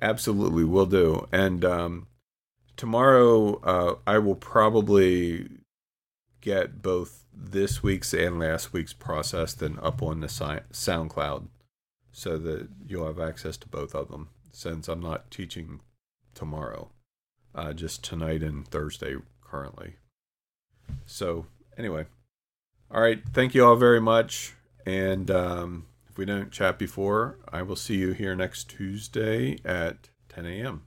Absolutely, will do. And um, tomorrow, uh, I will probably get both this week's and last week's processed and up on the SoundCloud so that you'll have access to both of them since I'm not teaching tomorrow, uh, just tonight and Thursday currently. So, anyway. All right. Thank you all very much. And um, if we don't chat before, I will see you here next Tuesday at 10 a.m.